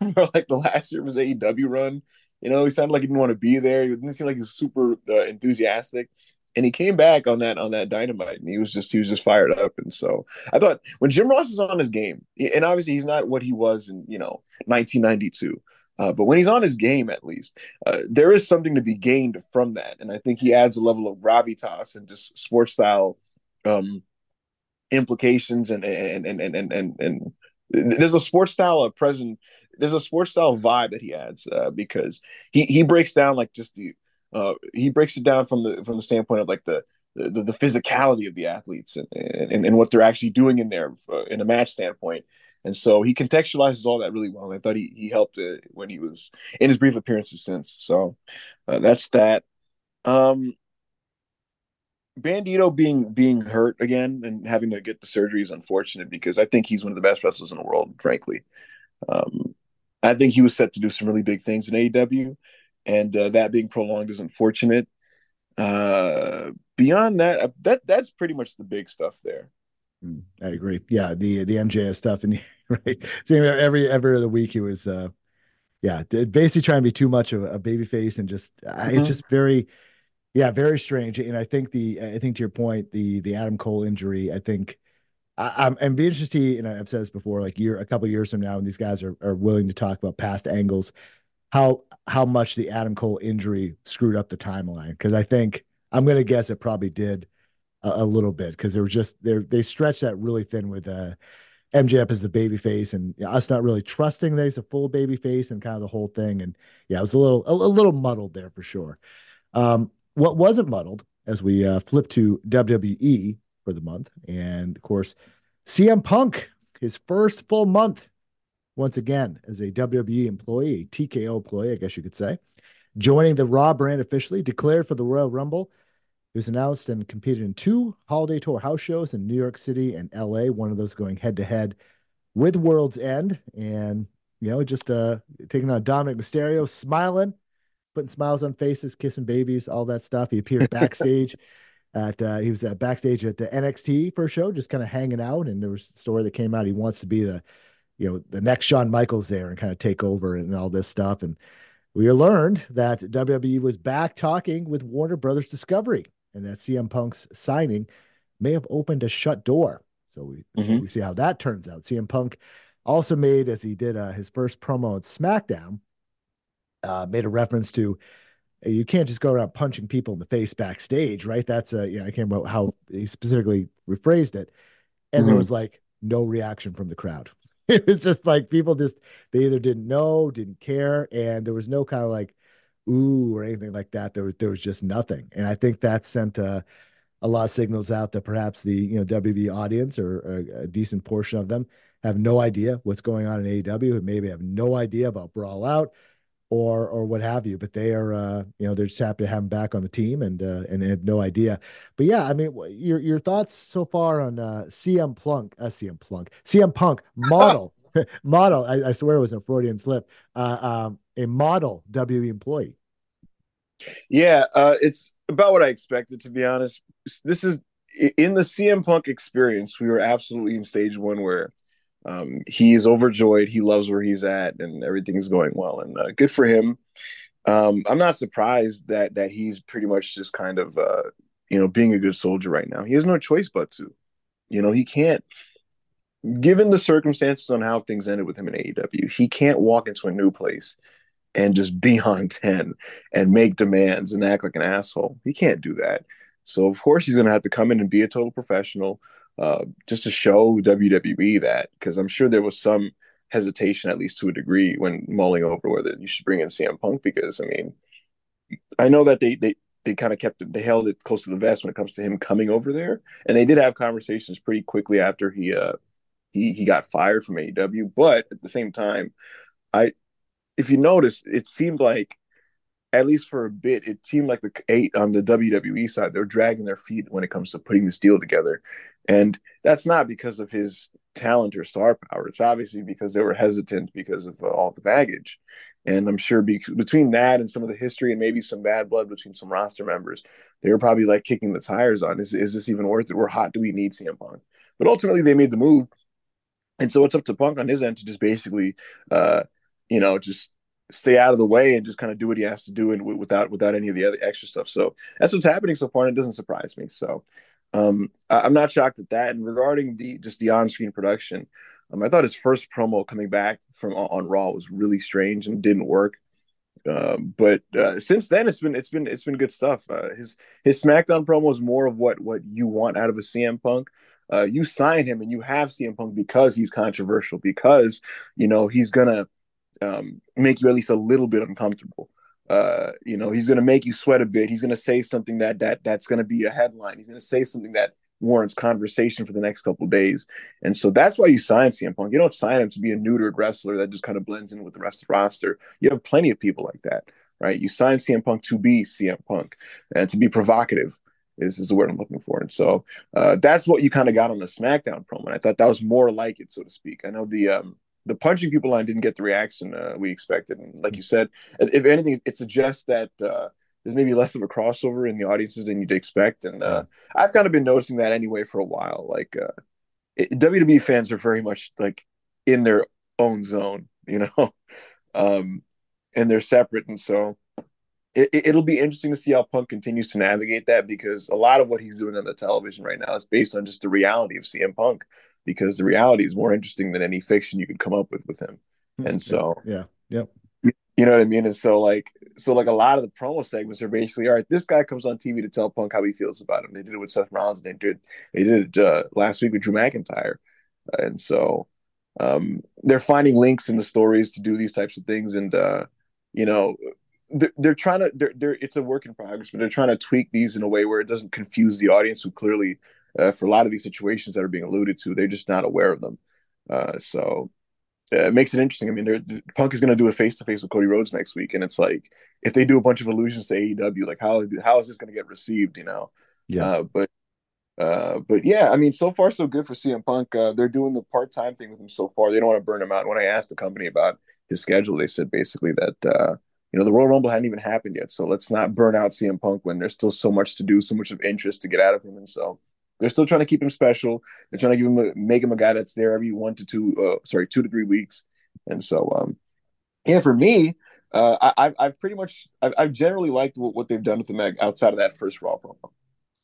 for like the last year of his AEW run. You know, he sounded like he didn't want to be there. He didn't seem like he was super uh, enthusiastic. And he came back on that on that dynamite, and he was just he was just fired up. And so I thought when Jim Ross is on his game, and obviously he's not what he was in you know 1992. Uh, but when he's on his game, at least, uh, there is something to be gained from that. And I think he adds a level of gravitas and just sports style um, implications and and, and and and and and there's a sports style of present there's a sports style vibe that he adds uh, because he he breaks down like just the uh, he breaks it down from the from the standpoint of like the the, the physicality of the athletes and, and, and what they're actually doing in there uh, in a match standpoint and so he contextualizes all that really well. And I thought he, he helped it when he was in his brief appearances since. So uh, that's that. Um, Bandido being being hurt again and having to get the surgery is unfortunate because I think he's one of the best wrestlers in the world, frankly. Um, I think he was set to do some really big things in AEW. and uh, that being prolonged is unfortunate. Uh, beyond that, uh, that that's pretty much the big stuff there. Hmm, I agree. Yeah, the the MJF stuff and the, right. Same every every other week he was uh yeah, basically trying to be too much of a baby face and just mm-hmm. it's just very yeah, very strange. And I think the I think to your point, the the Adam Cole injury, I think I, am I'm be interested, and I've said this before, like year a couple years from now, when these guys are, are willing to talk about past angles, how how much the Adam Cole injury screwed up the timeline. Because I think I'm gonna guess it probably did a, a little bit because they were just they they stretched that really thin with uh MJF as the baby face and us not really trusting that he's a full baby face and kind of the whole thing. And yeah, it was a little a, a little muddled there for sure. Um, what wasn't muddled as we uh, flip to WWE for the month, and of course, CM Punk, his first full month once again as a WWE employee, a TKO employee, I guess you could say, joining the Raw brand officially, declared for the Royal Rumble. He was announced and competed in two holiday tour house shows in New York City and LA, one of those going head to head with World's End. And, you know, just uh, taking on Dominik Mysterio, smiling, putting smiles on faces, kissing babies, all that stuff. He appeared backstage at, uh, he was at backstage at the NXT a show, just kind of hanging out. And there was a story that came out. He wants to be the, you know, the next Shawn Michaels there and kind of take over and all this stuff. And we learned that WWE was back talking with Warner Brothers Discovery and that CM Punk's signing may have opened a shut door. So we, mm-hmm. we see how that turns out. CM Punk also made, as he did uh, his first promo at SmackDown, uh, made a reference to you can't just go around punching people in the face backstage, right? That's a, know, I can't remember how he specifically rephrased it. And mm-hmm. there was like no reaction from the crowd. it was just like people just, they either didn't know, didn't care. And there was no kind of like, ooh or anything like that. There was there was just nothing, and I think that sent uh, a lot of signals out that perhaps the you know WWE audience or, or, a decent portion of them have no idea what's going on in AEW, maybe have no idea about Brawl Out or or what have you. But they are uh, you know they're just happy to have him back on the team and uh, and have no idea. But yeah, I mean your your thoughts so far on uh, CM Plunk, uh, CM Plunk, CM Punk model. model, I, I, swear it was a Freudian slip. Uh, um, a model WWE employee. Yeah, uh, it's about what I expected to be honest. This is in the CM Punk experience. We were absolutely in stage one where um, he is overjoyed. He loves where he's at, and everything's going well. And uh, good for him. Um, I'm not surprised that that he's pretty much just kind of uh, you know being a good soldier right now. He has no choice but to. You know, he can't. Given the circumstances on how things ended with him in AEW, he can't walk into a new place and just be on 10 and make demands and act like an asshole. He can't do that. So, of course, he's going to have to come in and be a total professional uh, just to show WWE that, because I'm sure there was some hesitation, at least to a degree, when mulling over whether you should bring in CM Punk, because, I mean, I know that they, they, they kind of kept it, they held it close to the vest when it comes to him coming over there. And they did have conversations pretty quickly after he, uh, he, he got fired from AEW. But at the same time, I, if you notice, it seemed like at least for a bit, it seemed like the eight on the WWE side, they're dragging their feet when it comes to putting this deal together. And that's not because of his talent or star power. It's obviously because they were hesitant because of uh, all the baggage. And I'm sure be- between that and some of the history and maybe some bad blood between some roster members, they were probably like kicking the tires on is, is this even worth it? We're hot. Do we need CM Punk? But ultimately, they made the move. And so it's up to Punk on his end to just basically uh, you know, just stay out of the way and just kind of do what he has to do and without without any of the other extra stuff. So that's what's happening so far, and it doesn't surprise me. So um, I, am not shocked at that. And regarding the just the on-screen production, um, I thought his first promo coming back from on Raw was really strange and didn't work. Um, but uh, since then, it's been it's been it's been good stuff. Uh, his his SmackDown promo is more of what what you want out of a CM Punk. Uh, you sign him and you have CM Punk because he's controversial, because you know he's gonna um, make you at least a little bit uncomfortable. Uh, you know, he's going to make you sweat a bit. He's going to say something that that that's going to be a headline. He's going to say something that warrants conversation for the next couple days. And so that's why you sign CM Punk. You don't sign him to be a neutered wrestler that just kind of blends in with the rest of the roster. You have plenty of people like that, right? You sign CM Punk to be CM Punk and to be provocative is, is the word I'm looking for. And so uh, that's what you kind of got on the SmackDown promo. And I thought that was more like it, so to speak. I know the um, the punching people line didn't get the reaction uh, we expected. And like you said, if anything, it suggests that uh, there's maybe less of a crossover in the audiences than you'd expect. And uh, I've kind of been noticing that anyway for a while. Like uh, it, WWE fans are very much like in their own zone, you know, um, and they're separate. And so it, will be interesting to see how Punk continues to navigate that because a lot of what he's doing on the television right now is based on just the reality of CM Punk because the reality is more interesting than any fiction you could come up with with him. Hmm, and so, yeah, yep. You know what I mean? And so, like, so like a lot of the promo segments are basically, all right, this guy comes on TV to tell Punk how he feels about him. They did it with Seth Rollins. They did they did it uh, last week with Drew McIntyre, and so um, they're finding links in the stories to do these types of things. And uh, you know, they're, they're trying to they're, they're it's a work in progress, but they're trying to tweak these in a way where it doesn't confuse the audience who clearly uh, for a lot of these situations that are being alluded to, they're just not aware of them. Uh, so uh, it makes it interesting. I mean, Punk is going to do a face to face with Cody Rhodes next week, and it's like if they do a bunch of allusions to AEW, like how how is this going to get received? You know? Yeah. Uh, but uh, but yeah, I mean, so far so good for CM Punk. Uh, they're doing the part time thing with him so far. They don't want to burn him out. When I asked the company about his schedule, they said basically that uh, you know the Royal Rumble hadn't even happened yet, so let's not burn out CM Punk when there's still so much to do, so much of interest to get out of him, and so they're still trying to keep him special. They're trying to give him a, make him a guy that's there every one to two, uh, sorry, two to three weeks. And so, um, yeah, for me, uh, I, I've pretty much, I've, I've generally liked what, what, they've done with the Meg outside of that first Raw promo.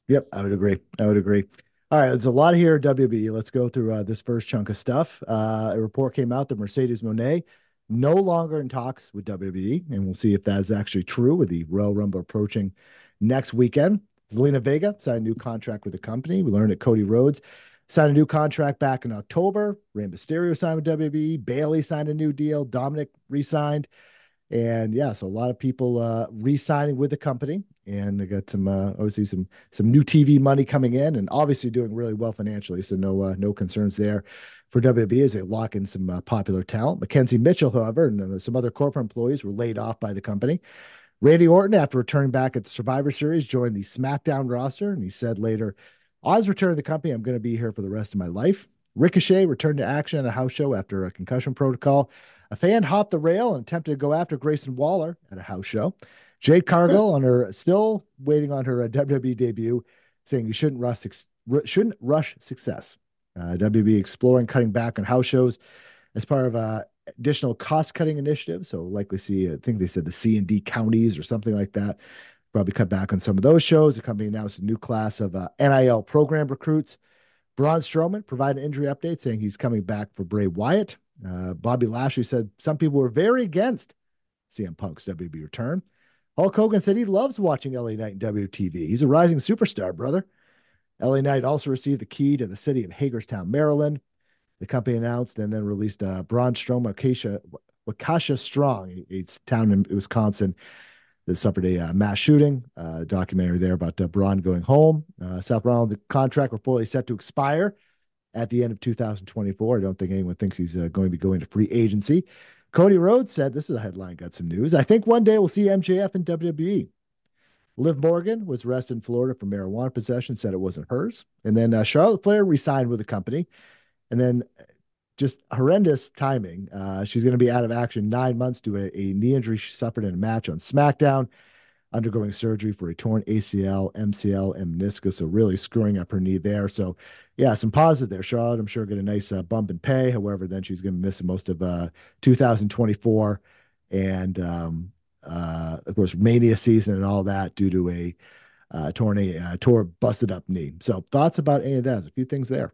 Yep, I would agree. I would agree. All right, there's a lot here at WWE. Let's go through uh, this first chunk of stuff. Uh, a report came out that Mercedes Moné no longer in talks with WWE, and we'll see if that's actually true with the Royal Rumble approaching next weekend. Zelina Vega signed a new contract with the company. We learned that Cody Rhodes signed a new contract back in October. Rey Mysterio signed with WWE. Bayley signed a new deal. Dominik re-signed. And yeah, so a lot of people uh, re-signing with the company, and they got some uh, obviously some some new TV money coming in, and obviously doing really well financially. So no uh, no concerns there for WWE as they lock in some uh, popular talent. McKenzie Mitchell, however, and uh, some other corporate employees were laid off by the company. Randy Orton, after returning back at the Survivor Series, joined the SmackDown roster, and he said later, "Oz returned to the company. I'm going to be here for the rest of my life." Ricochet returned to action at a house show after a concussion protocol. A fan hopped the rail and attempted to go after Grayson Waller at a house show. Jade Cargill on her still waiting on her uh, WWE debut, saying you shouldn't rush shouldn't rush success. Uh, WWE exploring cutting back on house shows as part of a additional cost cutting initiatives. So likely see, I think they said the C and D counties or something like that. Probably cut back on some of those shows. The company announced a new class of uh, NIL program recruits. Braun Strowman provided an injury update saying he's coming back for Bray Wyatt. Uh, Bobby Lashley said some people were very against CM Punk's WWE return. Hulk Hogan said he loves watching LA Knight in WTV. He's a rising superstar, brother. LA Knight also received the key to the city of Hagerstown, Maryland. The company announced and then released uh, Braun Strowman Acacia, Waukesha Strong, it's town in Wisconsin that suffered a uh, mass shooting. Uh, documentary there about uh, Braun going home. Uh, Seth Rollins, the contract reportedly set to expire at the end of 2024. I don't think anyone thinks he's uh, going to be going to free agency. Cody Rhodes said, "This is a headline. Got some news. I think one day we'll see MJF in WWE." Liv Morgan was arrested in Florida for marijuana possession. Said it wasn't hers. And then uh, Charlotte Flair resigned with the company. And then just horrendous timing. Uh, she's going to be out of action nine months due to a, a, knee injury she suffered in a match on SmackDown, undergoing surgery for a torn ACL, MCL, and meniscus. So really screwing up her knee there. So yeah, some positive there. Charlotte, I'm sure, get a nice uh, bump in pay. However, then she's going to miss most of uh, 2024 and um, uh, of course Mania season and all that due to a uh, torn a uh, tore busted up knee. So thoughts about any of that? There's a few things there.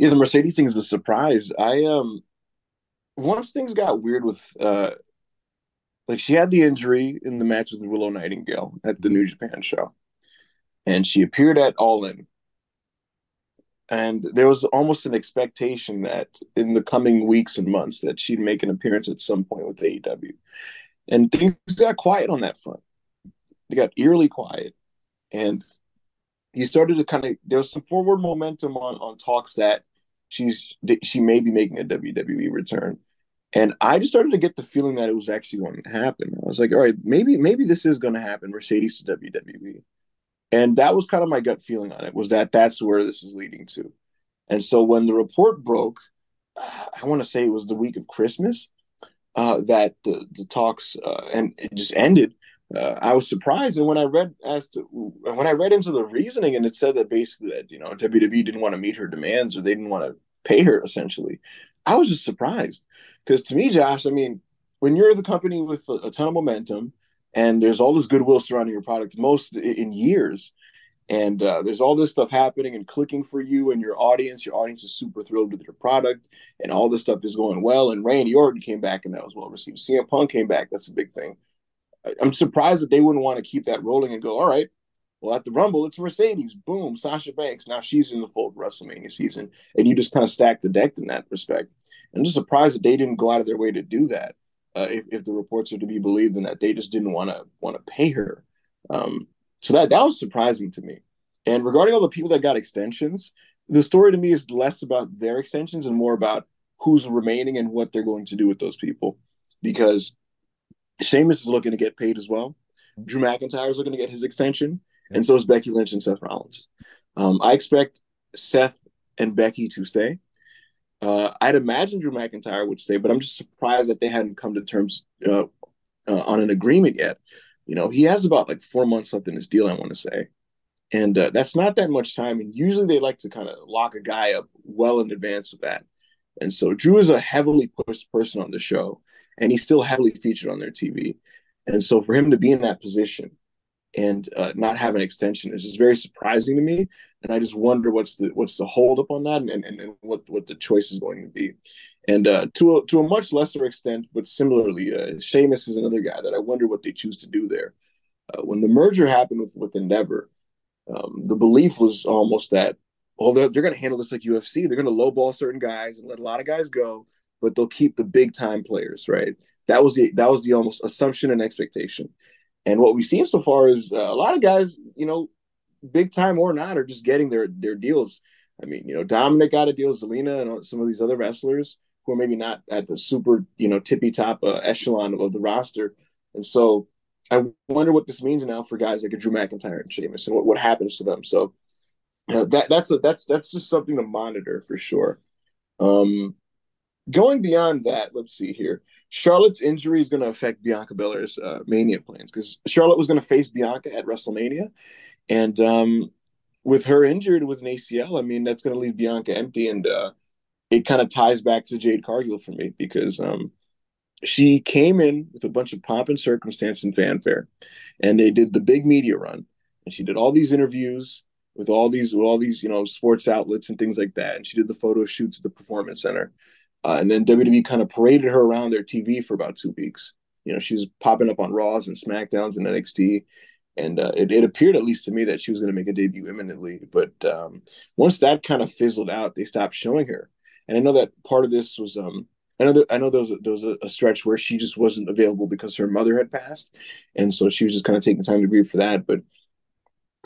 Yeah, the Mercedes thing is a surprise. I um once things got weird with uh like she had the injury in the match with Willow Nightingale at the New Japan show. And she appeared at All In. And there was almost an expectation that in the coming weeks and months that she'd make an appearance at some point with AEW. And things got quiet on that front. They got eerily quiet. And he started to kind of there was some forward momentum on on talks that she's she may be making a WWE return. And I just started to get the feeling that it was actually going to happen. I was like, all right, maybe maybe this is going to happen. Mercedes to WWE, and that was kind of my gut feeling on it. Was that that's where this is leading to. And so when the report broke, I want to say it was the week of Christmas uh, that the, the talks uh, and it just ended. Uh, I was surprised, and when I read as when I read into the reasoning, and it said that basically that you know WWE didn't want to meet her demands or they didn't want to pay her essentially. I was just surprised because to me, Josh, I mean, when you're the company with a, a ton of momentum and there's all this goodwill surrounding your product, most in years, and uh, there's all this stuff happening and clicking for you and your audience. Your audience is super thrilled with your product, and all this stuff is going well. And Randy Orton came back, and that was well received. CM Punk came back. That's a big thing. I'm surprised that they wouldn't want to keep that rolling and go, all right, well, at the Rumble, it's Mercedes. Boom, Sasha Banks. Now she's in the fold WrestleMania season. And you just kind of stack the deck in that respect. I'm just surprised that they didn't go out of their way to do that. Uh, if, if the reports are to be believed, and that they just didn't want to want to pay her. Um, so that that was surprising to me. And regarding all the people that got extensions, the story to me is less about their extensions and more about who's remaining and what they're going to do with those people. Because Sheamus is looking to get paid as well. Drew McIntyre is looking to get his extension, and so is Becky Lynch and Seth Rollins. Um, I expect Seth and Becky to stay. Uh, I'd imagine Drew McIntyre would stay, but I'm just surprised that they hadn't come to terms uh, uh, on an agreement yet. You know, he has about like four months left in his deal, I want to say. And uh, that's not that much time. And usually they like to kind of lock a guy up well in advance of that. And so Drew is a heavily pushed person on the show, and he's still heavily featured on their TV. And so for him to be in that position and uh, not have an extension is just very surprising to me. And I just wonder what's the what's the holdup on that, and, and, and what what the choice is going to be. And uh, to a, to a much lesser extent, but similarly, uh, Sheamus is another guy that I wonder what they choose to do there. Uh, when the merger happened with with Endeavor, um, the belief was almost that, oh, they're, they're going to handle this like UFC. They're going to lowball certain guys and let a lot of guys go, but they'll keep the big time players, right? That was the that was the almost assumption and expectation. And what we've seen so far is uh, a lot of guys, you know, big time or not, are just getting their their deals. I mean, you know, Dominik got a deal, Zelina, and some of these other wrestlers who are maybe not at the super, you know, tippy top uh, echelon of the roster. And so I wonder what this means now for guys like a Drew McIntyre and Sheamus and what, what happens to them. So uh, that that's a, that's that's just something to monitor for sure. Um, going beyond that, let's see here. Charlotte's injury is going to affect Bianca Belair's uh, Mania plans because Charlotte was going to face Bianca at WrestleMania, and um, with her injured with an ACL, I mean that's going to leave Bianca empty, and uh, it kind of ties back to Jade Cargill for me because um, she came in with a bunch of pomp and circumstance and fanfare, and they did the big media run, and she did all these interviews with all these with all these you know sports outlets and things like that, and she did the photo shoots at the Performance Center, uh, and then WWE kind of paraded her around their TV for about two weeks. You know, she was popping up on Raws and SmackDowns and NXT, and uh, it, it appeared at least to me that she was going to make a debut imminently. But um, once that kind of fizzled out, they stopped showing her. And I know that part of this was um, I know that I know there was, a, there was a, a, stretch where she just wasn't available because her mother had passed, and so she was just kind of taking time to grieve for that. But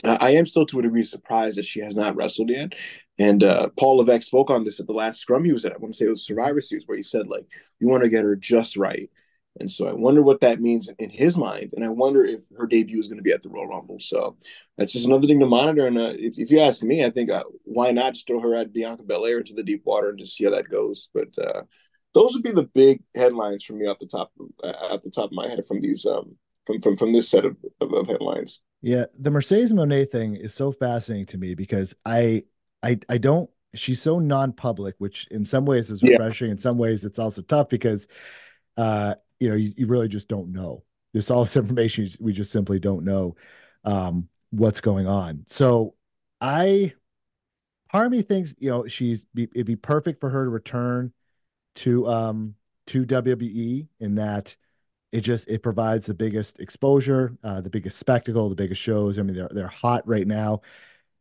I am still to a degree surprised that she has not wrestled yet. And uh, Paul Levesque spoke on this at the last scrum he was at. I want to say it was Survivor Series where he said like, "You want to get her just right." And so I wonder what that means in his mind, and I wonder if her debut is going to be at the Royal Rumble. So that's just another thing to monitor. And uh, if, if you ask me, I think uh, why not just throw her at Bianca Belair into the deep water and just see how that goes. But uh, those would be the big headlines for me off the top at the top of my head from these um from from from this set of, of, of headlines. Yeah, the Mercedes Moné thing is so fascinating to me because I I I don't she's so non-public, which in some ways is refreshing. Yeah. In some ways, it's also tough because uh you know you, you really just don't know. There's all this information we just simply don't know um what's going on. So I part of me thinks you know she's be, it'd be perfect for her to return to um to WWE in that it just it provides the biggest exposure, uh, the biggest spectacle, the biggest shows. I mean, they're they're hot right now,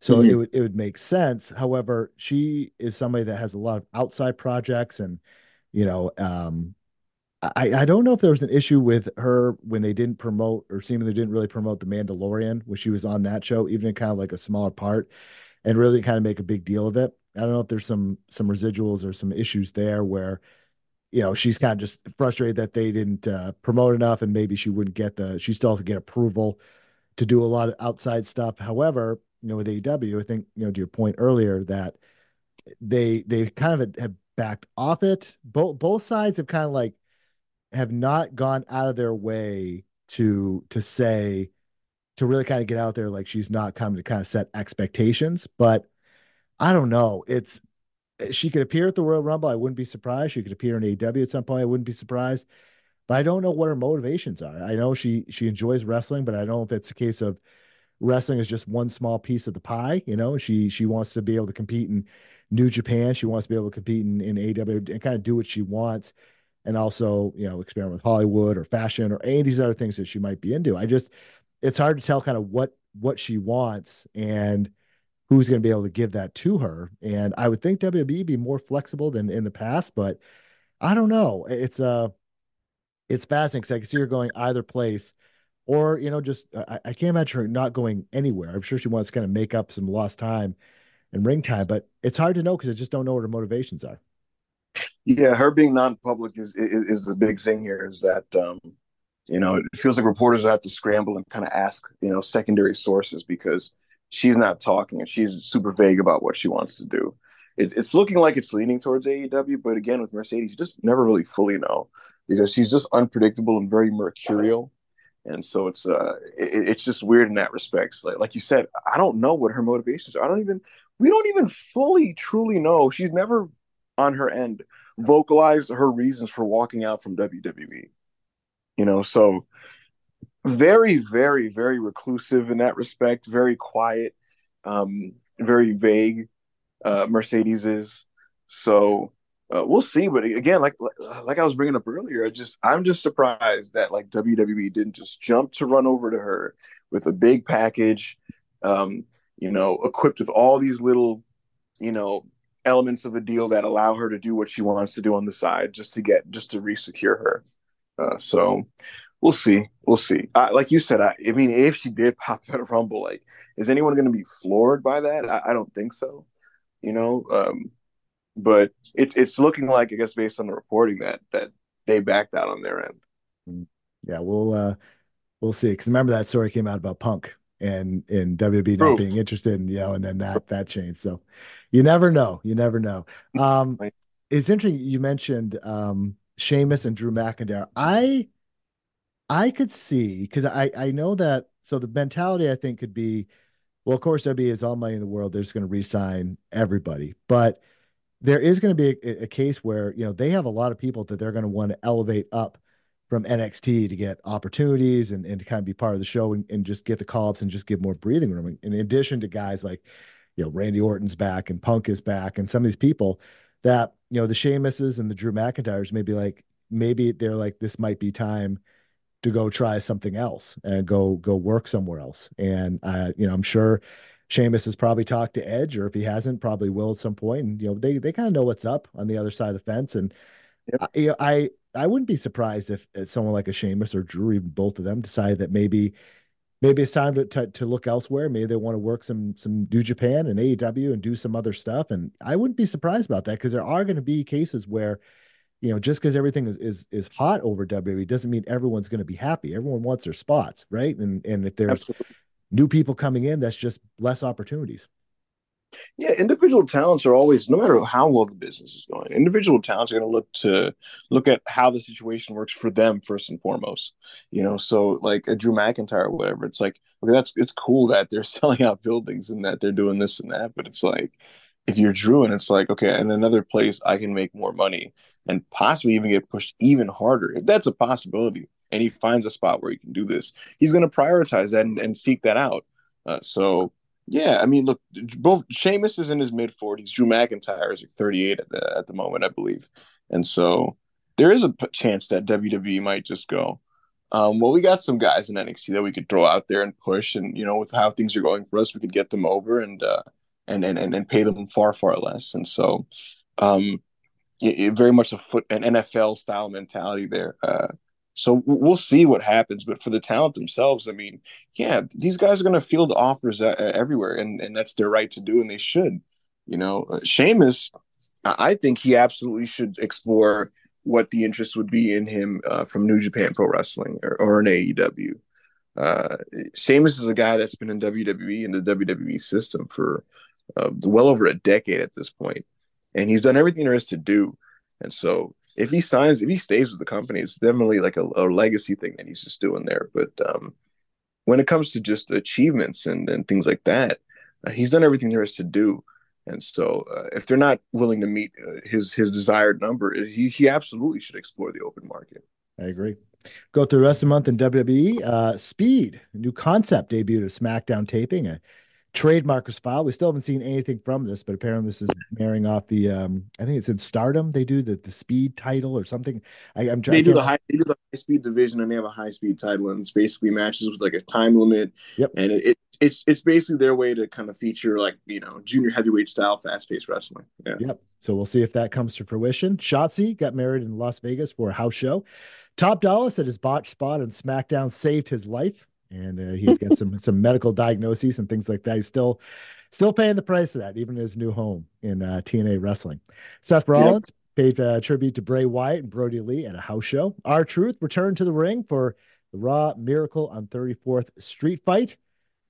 so mm-hmm. it would it would make sense. However, she is somebody that has a lot of outside projects, and you know, um, I I don't know if there was an issue with her when they didn't promote or seemingly didn't really promote the Mandalorian when she was on that show, even in kind of like a smaller part, and really kind of make a big deal of it. I don't know if there's some some residuals or some issues there where you know she's kind of just frustrated that they didn't uh, promote enough and maybe she wouldn't get the she still has to get approval to do a lot of outside stuff. However, you know with AEW, I think you know to your point earlier that they they kind of have backed off it. Both both sides have kind of like have not gone out of their way to to say to really kind of get out there like she's not coming to kind of set expectations. But I don't know. It's she could appear at the Royal Rumble. I wouldn't be surprised. She could appear in AEW at some point. I wouldn't be surprised. But I don't know what her motivations are. I know she she enjoys wrestling, but I don't know if it's a case of wrestling is just one small piece of the pie. You know, she she wants to be able to compete in New Japan. She wants to be able to compete in, in AEW and kind of do what she wants, and also you know experiment with Hollywood or fashion or any of these other things that she might be into. I just it's hard to tell kind of what what she wants and who's going to be able to give that to her. And I would think WWE be more flexible than in the past, but I don't know. It's uh it's fascinating because I can see her going either place, or you know, just I, I can't imagine her not going anywhere. I'm sure she wants to kind of make up some lost time and ring time, but it's hard to know because I just don't know what her motivations are. Yeah, her being non-public is, is is the big thing here. Is that um, you know it feels like reporters have to scramble and kind of ask you know secondary sources because she's not talking and she's super vague about what she wants to do. It, it's looking like it's leaning towards AEW, but again with Mercedes, you just never really fully know because she's just unpredictable and very mercurial. And so it's uh it, it's just weird in that respect. Like like you said, I don't know what her motivations are. I don't even we don't even fully truly know. She's never on her end vocalized her reasons for walking out from WWE. You know, so very, very, very reclusive in that respect, very quiet, um, very vague. Uh, Mercedes is so uh, we'll see. But again, like like I was bringing up earlier, I just I'm just surprised that like WWE didn't just jump to run over to her with a big package, um, you know, equipped with all these little, you know, elements of a deal that allow her to do what she wants to do on the side, just to get just to resecure her. Uh, so we'll see, we'll see. Uh, like you said, I, I, mean, if she did pop at a Rumble, like, is anyone going to be floored by that? I, I, don't think so. You know, um, but it's it's looking like I guess based on the reporting that that they backed out on their end. Mm. Yeah, we'll uh we'll see. Because remember that story came out about Punk and in WWE not being interested, in, you know, and then that that changed. So you never know. You never know. Um, it's interesting you mentioned um Sheamus and Drew McIntyre. I I could see because I I know that so the mentality I think could be well, of course, WWE is all money in the world. They're just going to re-sign everybody, but there is going to be a, a, case where you know they have a lot of people that they're going to want to elevate up from NXT to get opportunities and, and to kind of be part of the show and, and just get the call ups and just give more breathing room. In addition to guys like, you know, Randy Orton's back and Punk is back and some of these people that, you know, the Sheamuses and the Drew McIntyres may be like, maybe they're like, this might be time to go try something else and go, go work somewhere else. And, uh, you know, I'm sure Sheamus has probably talked to Edge, or if he hasn't, probably will at some point. And you know, they they kind of know what's up on the other side of the fence. And yep. I, you know, I I wouldn't be surprised if, if someone like a Sheamus or Drew, even both of them, decide that maybe maybe it's time to, to, to look elsewhere. Maybe they want to work some some New Japan and AEW and do some other stuff. And I wouldn't be surprised about that because there are going to be cases where, you know, just because everything is is is hot over WWE doesn't mean everyone's going to be happy. Everyone wants their spots, right? And and if there's Absolutely new people coming in, that's just less opportunities. Yeah, individual talents are always, no matter how well the business is going, individual talents are going to look to look at how the situation works for them first and foremost. You know, so like a Drew McIntyre or whatever, it's like, okay, that's it's cool that they're selling out buildings and that they're doing this and that, but it's like if you're Drew and it's like, okay, in another place I can make more money and possibly even get pushed even harder. If that's a possibility, and he finds a spot where he can do this, he's going to prioritize that and, and, seek that out. Uh, so, yeah, I mean, look, both Sheamus is in his mid 40s. Drew McIntyre is like 38 at the, at the moment, I believe. And so there is a chance that WWE might just go, um, well, we got some guys in NXT that we could throw out there and push, and you know, with how things are going for us, we could get them over and uh, and and and pay them far far less. And so, um, it, it very much a foot an NFL style mentality there. Uh, so we'll see what happens. But for the talent themselves, I mean, yeah, these guys are going to field offers uh, everywhere, and, and that's their right to do, and they should. You know, uh, Sheamus, I think he absolutely should explore what the interest would be in him uh, from New Japan Pro Wrestling or, or an AEW. Uh, Sheamus is a guy that's been in WWE and the WWE system for uh, well over a decade at this and he's done everything there is to do. And so if he signs, if he stays with the company, it's definitely like a, a legacy thing that he's just doing there. But um, when it comes to just achievements and, and things like that, uh, he's done everything there is to do. And so, uh, if they're not willing to meet uh, his his desired number, he he absolutely should explore the open market. I agree. Go through the rest of the month in WWE. Uh, Speed, new concept debuted at SmackDown taping. Trademark was filed. We still haven't seen anything from this, but apparently this is marrying off the. Um, I think it's in Stardom. They do the the Speed title or something. I, am trying. They do the high. They do the high speed division, and they have a high speed title, and it's basically matches with like a time limit. Yep. And it, it it's it's basically their way to kind of feature like you know junior heavyweight style fast paced wrestling. Yeah. Yep. So we'll see if that comes to fruition. Shotzi got married in Las Vegas for a house show. Top Dolla said his botch spot on SmackDown saved his life, and uh, he got some some medical diagnoses and things like that. He's still still paying the price of that, even in his new home in uh, TNA wrestling. Seth Rollins yep. paid uh, tribute to Bray Wyatt and Brodie Lee at a house show. R-Truth returned to the ring for the Raw Miracle on 34th Street fight.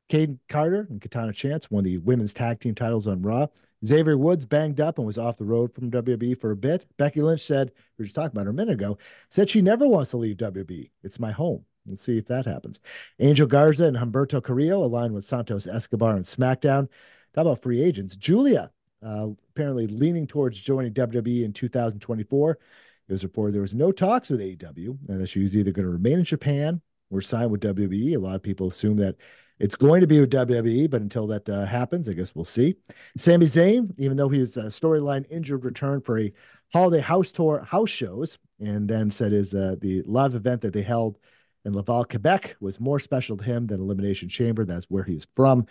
Kayden Carter and Katana Chance won the women's tag team titles on Raw. Xavier Woods banged up and was off the road from WWE for a bit. Becky Lynch said, we were just talking about her a minute ago, said she never wants to leave WWE. It's my home. We'll see if that happens. Angel Garza and Humberto Carrillo aligned with Santos Escobar and SmackDown. Talk about free agents? Julia uh, apparently leaning towards joining WWE in 2024. It was reported there was no talks with AEW and that she was either going to remain in Japan or sign with WWE. A lot of people assume that it's going to be with WWE, but until that uh, happens, I guess we'll see. Sami Zayn, even though he's a storyline injured, returned for a holiday house tour house shows, and then said his uh, the live event that they held in Laval, Quebec, was more special to him than Elimination Chamber. That's where he's from,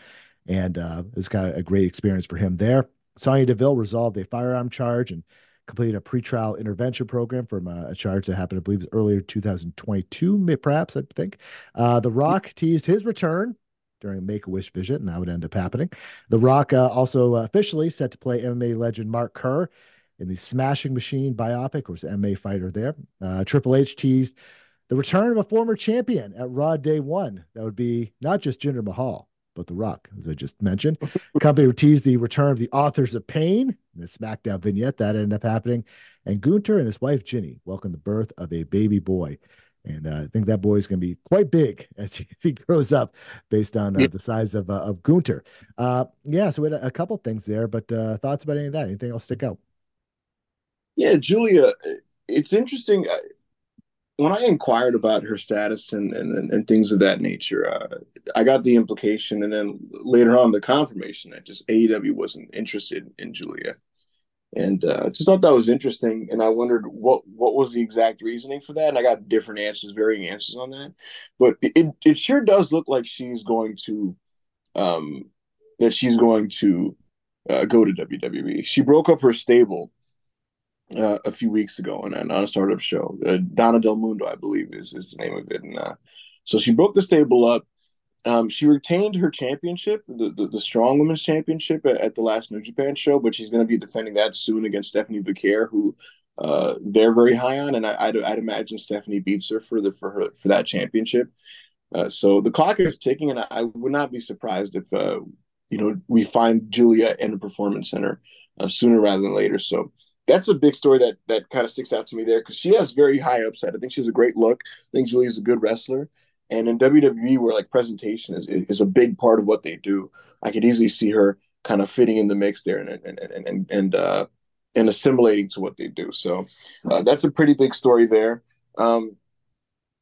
and uh, it was kind of a great experience for him there. Sonya Deville resolved a firearm charge and completed a pretrial intervention program from a, a charge that happened, I believe, earlier 2022, perhaps I think. Uh, the Rock teased his return during a Make a Wish visit, and that would end up happening. The Rock uh, also uh, officially set to play MMA legend Mark Kerr in the Smashing Machine biopic, of course, MMA fighter there. Uh, Triple H teased the return of a former champion at Raw Day One. That would be not just Jinder Mahal, but The Rock, as I just mentioned. the company would tease the return of the authors of pain in the SmackDown vignette. That ended up happening. And Gunther and his wife Jinny welcomed the birth of a baby boy. And uh, I think that boy is going to be quite big as he, he grows up, based on uh, yeah. the size of uh, of Gunther. Uh, yeah, so we had a, a couple things there, but uh, thoughts about any of that? Anything else stick out? Yeah, Julia, it's interesting. When I inquired about her status and and, and things of that nature, uh, I got the implication, and then later on the confirmation that just AEW wasn't interested in Julia and uh, just thought that was interesting. And I wondered what what was the exact reasoning for that. And I got different answers, varying answers on that. But it it sure does look like she's going to, um, that she's going to uh, go to WWE. She broke up her stable uh, a few weeks ago on, on a Stardom show. Uh, Donna Del Mondo, I believe, is is the name of it. And uh, so she broke the stable up. Um, she retained her championship, the, the, the strong women's championship at, at, the last New Japan show, but she's going to be defending that soon against Stephanie Vaquer, who uh, they're very high on, and I, I'd, I'd, imagine Stephanie beats her for the for her for that championship. Uh, so the clock is ticking, and I, I would not be surprised if uh, you know we find Julia in the performance center uh, sooner rather than later. So that's a big story that that kind of sticks out to me there because she has very high upside. I think she has a great look. I think Julia's a good wrestler. And in WWE, where like presentation is, is a big part of what they do, I could easily see her kind of fitting in the mix there and and and and and, uh, and assimilating to what they do. So uh, that's a pretty big story there. Um,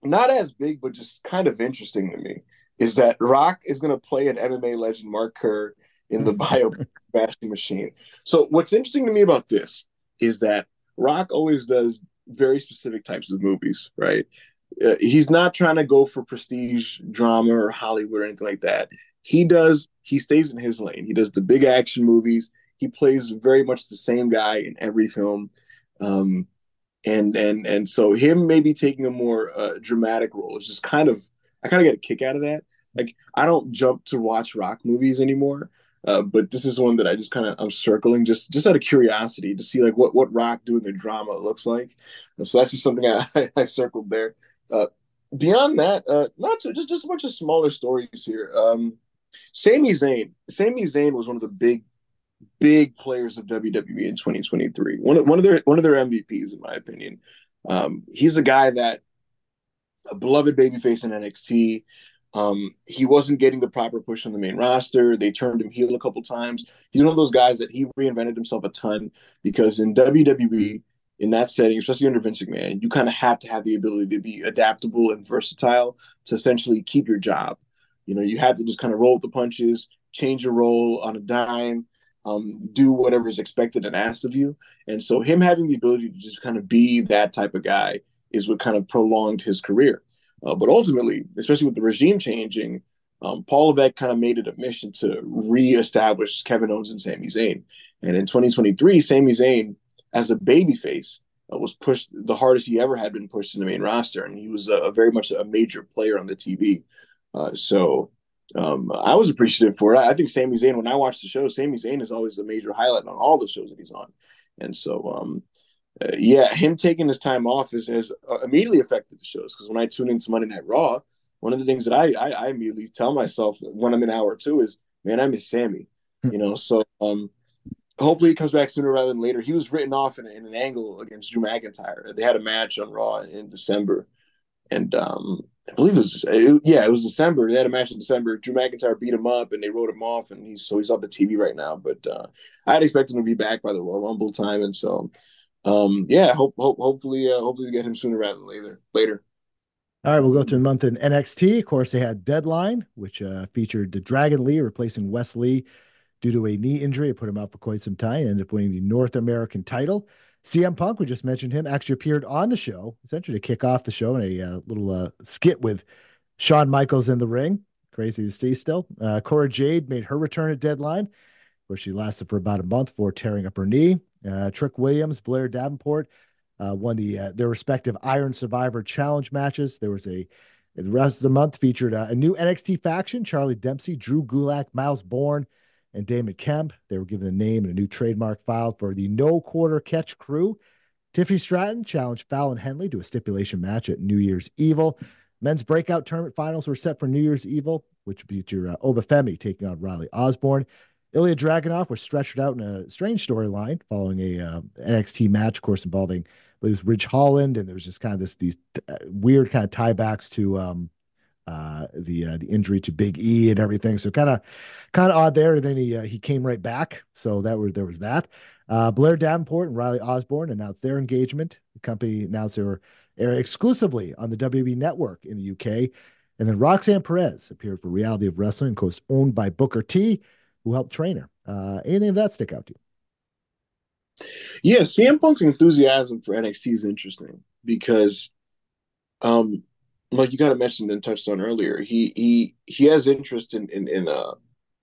not as big, but just kind of interesting to me is that Rock is going to play an MMA legend, Mark Kerr, in the bio bashing machine. So what's interesting to me about this is that Rock always does very specific types of movies, right? uh, he's not trying to go for prestige drama or Hollywood or anything like that. He does. He stays in his lane. He does the big action movies. He plays very much the same guy in every film, um, and and and so him maybe taking a more uh, dramatic role is just kind of I kind of get a kick out of that. Like I don't jump to watch rock movies anymore, uh, but this is one that I just kind of I'm circling just just out of curiosity to see like what what rock doing the drama looks like. And so that's just something I, I circled there. Uh, beyond that, uh, not to, just just a bunch of smaller stories here. Um, Sami Zayn, Sami Zayn was one of the big big players of WWE in 2023. One of one of their one of their MVPs, in my opinion. Um, he's a guy that a beloved babyface in NXT. Um, he wasn't getting the proper push on the main roster. They turned him heel a couple times. He's one of those guys that he reinvented himself a ton because in WWE, in that setting, especially under Vince McMahon, you kind of have to have the ability to be adaptable and versatile to essentially keep your job. You know, you have to just kind of roll with the punches, change your role on a dime, um, do whatever is expected and asked of you. And so, him having the ability to just kind of be that type of guy is what kind of prolonged his career. Uh, but ultimately, especially with the regime changing, um, Paul Levesque kind of made it a mission to reestablish Kevin Owens and Sami Zayn. And in 2023, Sami Zayn, as a babyface, uh, was pushed the hardest he ever had been pushed in the main roster, and he was a, a very much a major player on the TV. Uh, so um, I was appreciative for it. I think Sami Zayn, when I watch the show, Sami Zayn is always a major highlight on all the shows that he's on. And so, um, uh, yeah, him taking his time off is, has uh, immediately affected the shows because when I tune into Monday Night Raw, one of the things that I, I, I immediately tell myself when I'm in hour two is, man, I miss Sami. Hmm. you know, so um, hopefully he comes back sooner rather than later. He was written off in, in, an angle against Drew McIntyre. They had a match on Raw in December, and um, I believe it was it, yeah, it was December. They had a match in December. Drew McIntyre beat him up, and they wrote him off, and he's so he's off the TV right now. But uh, I had expected him to be back by the Royal Rumble time, and so um, yeah, hope, hope hopefully uh, hopefully we get him sooner rather than later. Later. All right, we'll go through the month in NXT. Of course, they had Deadline, which uh, featured the Dragon Lee replacing Wes Lee due to a knee injury. It put him out for quite some time. Ended up winning the North American title. CM Punk, we just mentioned him, actually appeared on the show, essentially to kick off the show in a uh, little uh, skit with Shawn Michaels in the ring. Crazy to see still. Uh, Cora Jade made her return at Deadline, where she lasted for about a month before tearing up her knee. Uh, Trick Williams, Blair Davenport uh, won the uh, their respective Iron Survivor Challenge matches. There was a the rest of the month featured uh, a new NXT faction: Charlie Dempsey, Drew Gulak, Myles Borne, and Damon Kemp. They were given a name and a new trademark filed for the No Quarter Catch Crew. Tiffany Stratton challenged Fallon Henley to a stipulation match at New Year's Evil. Men's breakout tournament finals were set for New Year's Evil, which featured uh, Obafemi taking on Riley Osborne. Ilya Dragunov was stretched out in a strange storyline following a uh, NXT match, of course, involving was Ridge Holland, and there was just kind of this these uh, weird kind of tiebacks to um, uh, the uh, the injury to Big E and everything. So kind of kind of odd there. And then he uh, he came right back. So that was there was that. Uh, Blair Davenport and Riley Osborne announced their engagement. The company announced they were airing exclusively on the WWE Network in the UK. And then Roxanne Perez appeared for Reality of Wrestling, of course, owned by Booker T who helped train her. Uh, anything of that stick out to you? Yeah, CM Punk's enthusiasm for NXT is interesting because, um, like you kind of mentioned and touched on earlier, he he he has interest in in, in uh,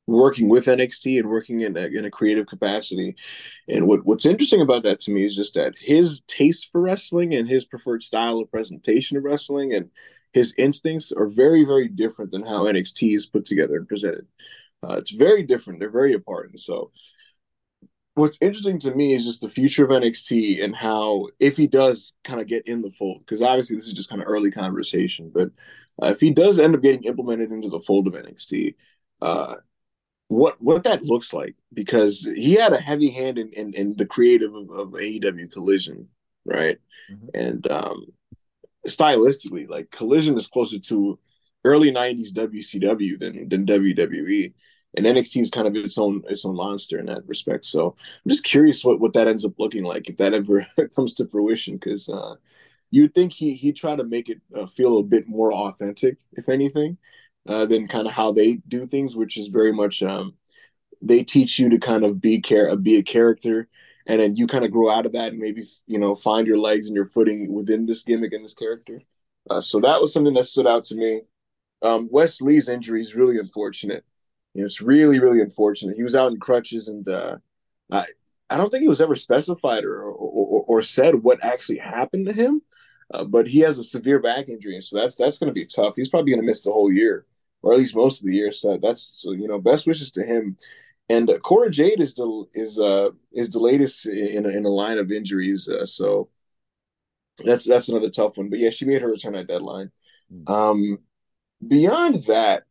working with NXT and working in a, in a creative capacity. And what what's interesting about that to me is just that his taste for wrestling and his preferred style of presentation of wrestling and his instincts are very very different than how NXT is put together and presented. Uh, it's very different. They're very apart. And so, what's interesting to me is just the future of NXT and how, if he does kind of get in the fold, because obviously this is just kind of early conversation, but uh, if he does end up getting implemented into the fold of NXT, uh, what what that looks like because he had a heavy hand in in, in the creative of, of, AEW Collision, right? Mm-hmm. And um, stylistically, like Collision is closer to early '90s WCW than than WWE and NXT is kind of its own its own monster in that respect. So I'm just curious what what that ends up looking like if that ever comes to fruition, because uh, you'd think he he try to make it uh, feel a bit more authentic, if anything, uh, than kind of how they do things, which is very much um, they teach you to kind of be care be a character. And then you kind of grow out of that and maybe you know find your legs and your footing within this gimmick and this character. Uh, so that was something that stood out to me. Um, Wes Lee's injury is really unfortunate. It's really, really unfortunate. He was out in crutches, and uh, I, I don't think he was ever specified or or, or said what actually happened to him. Uh, but he has a severe back injury, so that's that's going to be tough. He's probably going to miss the whole year, or at least most of the year. So that's so you know, best wishes to him. And uh, Cora Jade is the is uh is the latest in a, in a line of injuries. Uh, so that's that's another tough one. But yeah, she made her return at deadline. Hmm. Um, beyond that,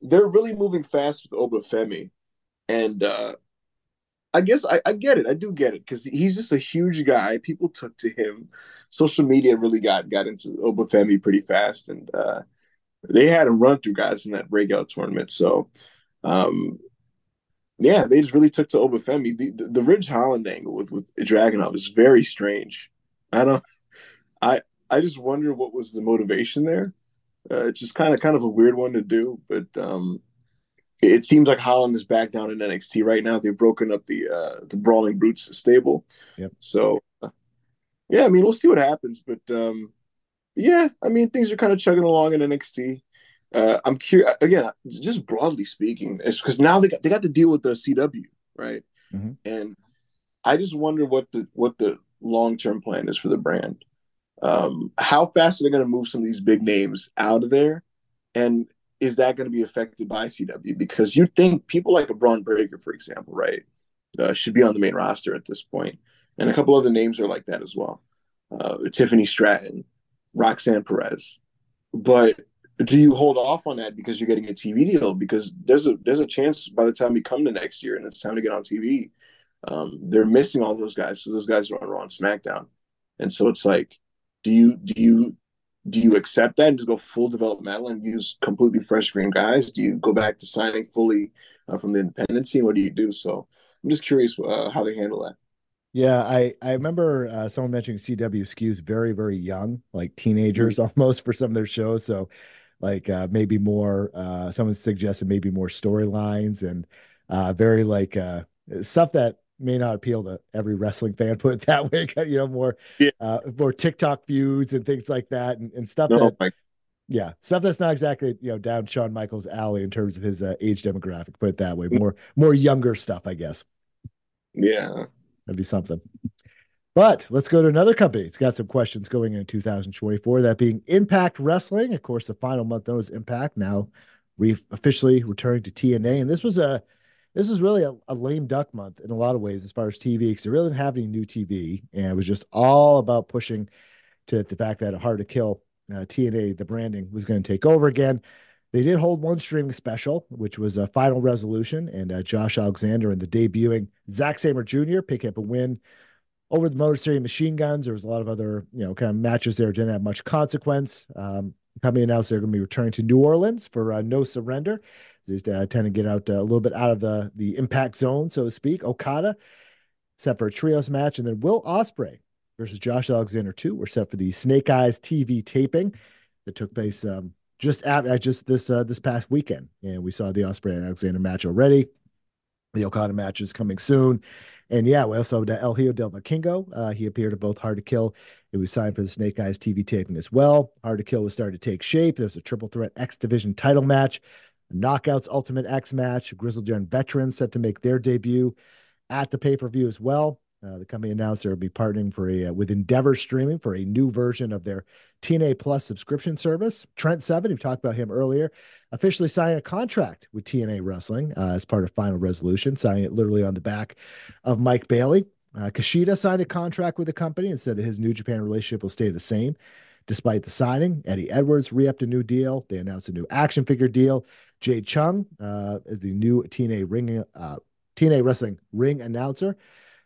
they're really moving fast with Obafemi, and uh, I guess I, I get it. I do get it because he's just a huge guy. People took to him. Social media really got got into Obafemi pretty fast, and uh, they had him run through guys in that breakout tournament. So, um, yeah, they just really took to Obafemi. The, the, the Ridge Holland angle with with Dragunov is very strange. I don't. I I just wonder what was the motivation there. Uh, it's just kind of kind of a weird one to do, but um, it seems like Holland is back down in NXT right now. They've broken up the uh, the Brawling Brutes stable. Yep. So, uh, yeah, I mean, we'll see what happens, but um, yeah, I mean, things are kind of chugging along in NXT. Uh, I'm curious again, just broadly speaking, it's because now they got they got to deal with the CW, right? Mm-hmm. And I just wonder what the what the long term plan is for the brand. Um, how fast are they going to move some of these big names out of there? And is that going to be affected by CW? Because you think people like a Bron Breakker, for example, right, uh, should be on the main roster at this point, and a couple other names are like that as well. Uh, Tiffany Stratton, Roxanne Perez, but do you hold off on that because you're getting a TV deal? Because there's a there's a chance by the time we come to next year and it's time to get on TV, um, they're missing all those guys. So those guys are on Raw and SmackDown, and so it's like, do you do you do you accept that and just go full developmental and use completely fresh green guys? Do you go back to signing fully uh, from the independent scene? What do you do? So I'm just curious uh, how they handle that. Yeah, I I remember uh, someone mentioning CW skews very very young, like teenagers mm-hmm. almost for some of their shows. So like uh, maybe more. Uh, someone suggested maybe more storylines and uh, very like uh, stuff that may not appeal to every wrestling fan. Put it that way, you know, more yeah. uh, more TikTok feuds and things like that, and, and stuff no, that, yeah, stuff that's not exactly you know down Shawn Michaels' alley in terms of his uh, age demographic. Put it that way, more more younger stuff, I guess. Yeah, that'd be something. But let's go to another company. It's got some questions going into 2024. That being Impact Wrestling. Of course, the final month known as Impact. Now, we officially returning to TNA, and this was a this is really a, a, lame duck month in a lot of ways as far as TV because they really didn't have any new TV, and it was just all about pushing to the fact that Hard to Kill uh, TNA, the branding was going to take over again. They did hold one streaming special, which was a final resolution, and uh, Josh Alexander and the debuting Zack Sabre Jr. pick up a win over the Motor City Machine Guns. There was a lot of other, you know, kind of matches there didn't have much consequence. Um, company announced they're going to be returning to New Orleans for uh, No Surrender. Just uh, tend to get out uh, a little bit out of the the impact zone, so to speak. Okada set for a trios match, and then Will Ospreay versus Josh Alexander two were set for the Snake Eyes TV taping that took place um, just at just this uh, this past weekend, and we saw the Ospreay Alexander match already. The Okada match is coming soon. And yeah, we also had El Hijo del Vikingo. Uh, he appeared at both Hard to Kill. It was signed for the Snake Eyes TV taping as well. Hard to Kill was starting to take shape. There was a triple threat X Division title match Knockouts Ultimate X match. Grizzled Young Veterans set to make their debut at the pay per view as well. Uh, the company announced they will be partnering for a uh, with Endeavor Streaming for a new version of their TNA Plus subscription service. Trent Seven, we talked about him earlier, officially signed a contract with TNA Wrestling uh, as part of Final Resolution, signing it literally on the back of Mike Bailey. Uh, signed a contract with the company and said that his New Japan relationship will stay the same. Despite the signing, Eddie Edwards re-upped a new deal. They announced a new action figure deal. Jade Chung uh, is the new TNA ring uh, TNA wrestling ring announcer.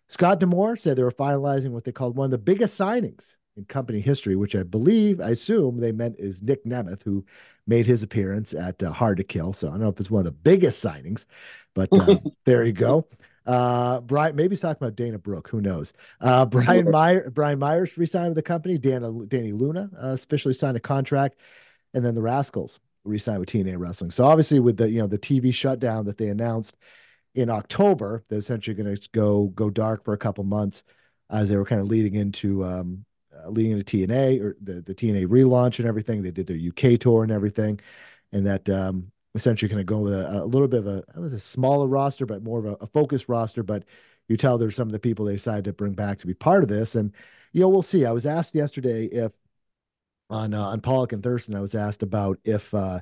Scott D'Amore said they were finalizing what they called one of the biggest signings in company history, which I believe, I assume they meant is Nick Nemeth, who made his appearance at uh, Hard to Kill. So I don't know if it's one of the biggest signings, but uh, there you go. Uh, Brian, maybe he's talking about Dana Brooke. Who knows? Uh, Brian Meyer, Brian Myers resigned with the company. Dana, Dani Luna uh, officially signed a contract, and then the Rascals re-signed with TNA Wrestling. So obviously, with the you know the TV shutdown that they announced in October, they're essentially going to go go dark for a couple months as they were kind of leading into um, uh, leading into TNA or the the TNA relaunch and everything. They did their UK tour and everything, and that um, essentially kind of go with a, a little bit of a it was a smaller roster, but more of a, a focused roster. But you tell there's some of the people they decided to bring back to be part of this, and you know we'll see. I was asked yesterday if on uh, on Pollock and Thurston, I was asked about if uh,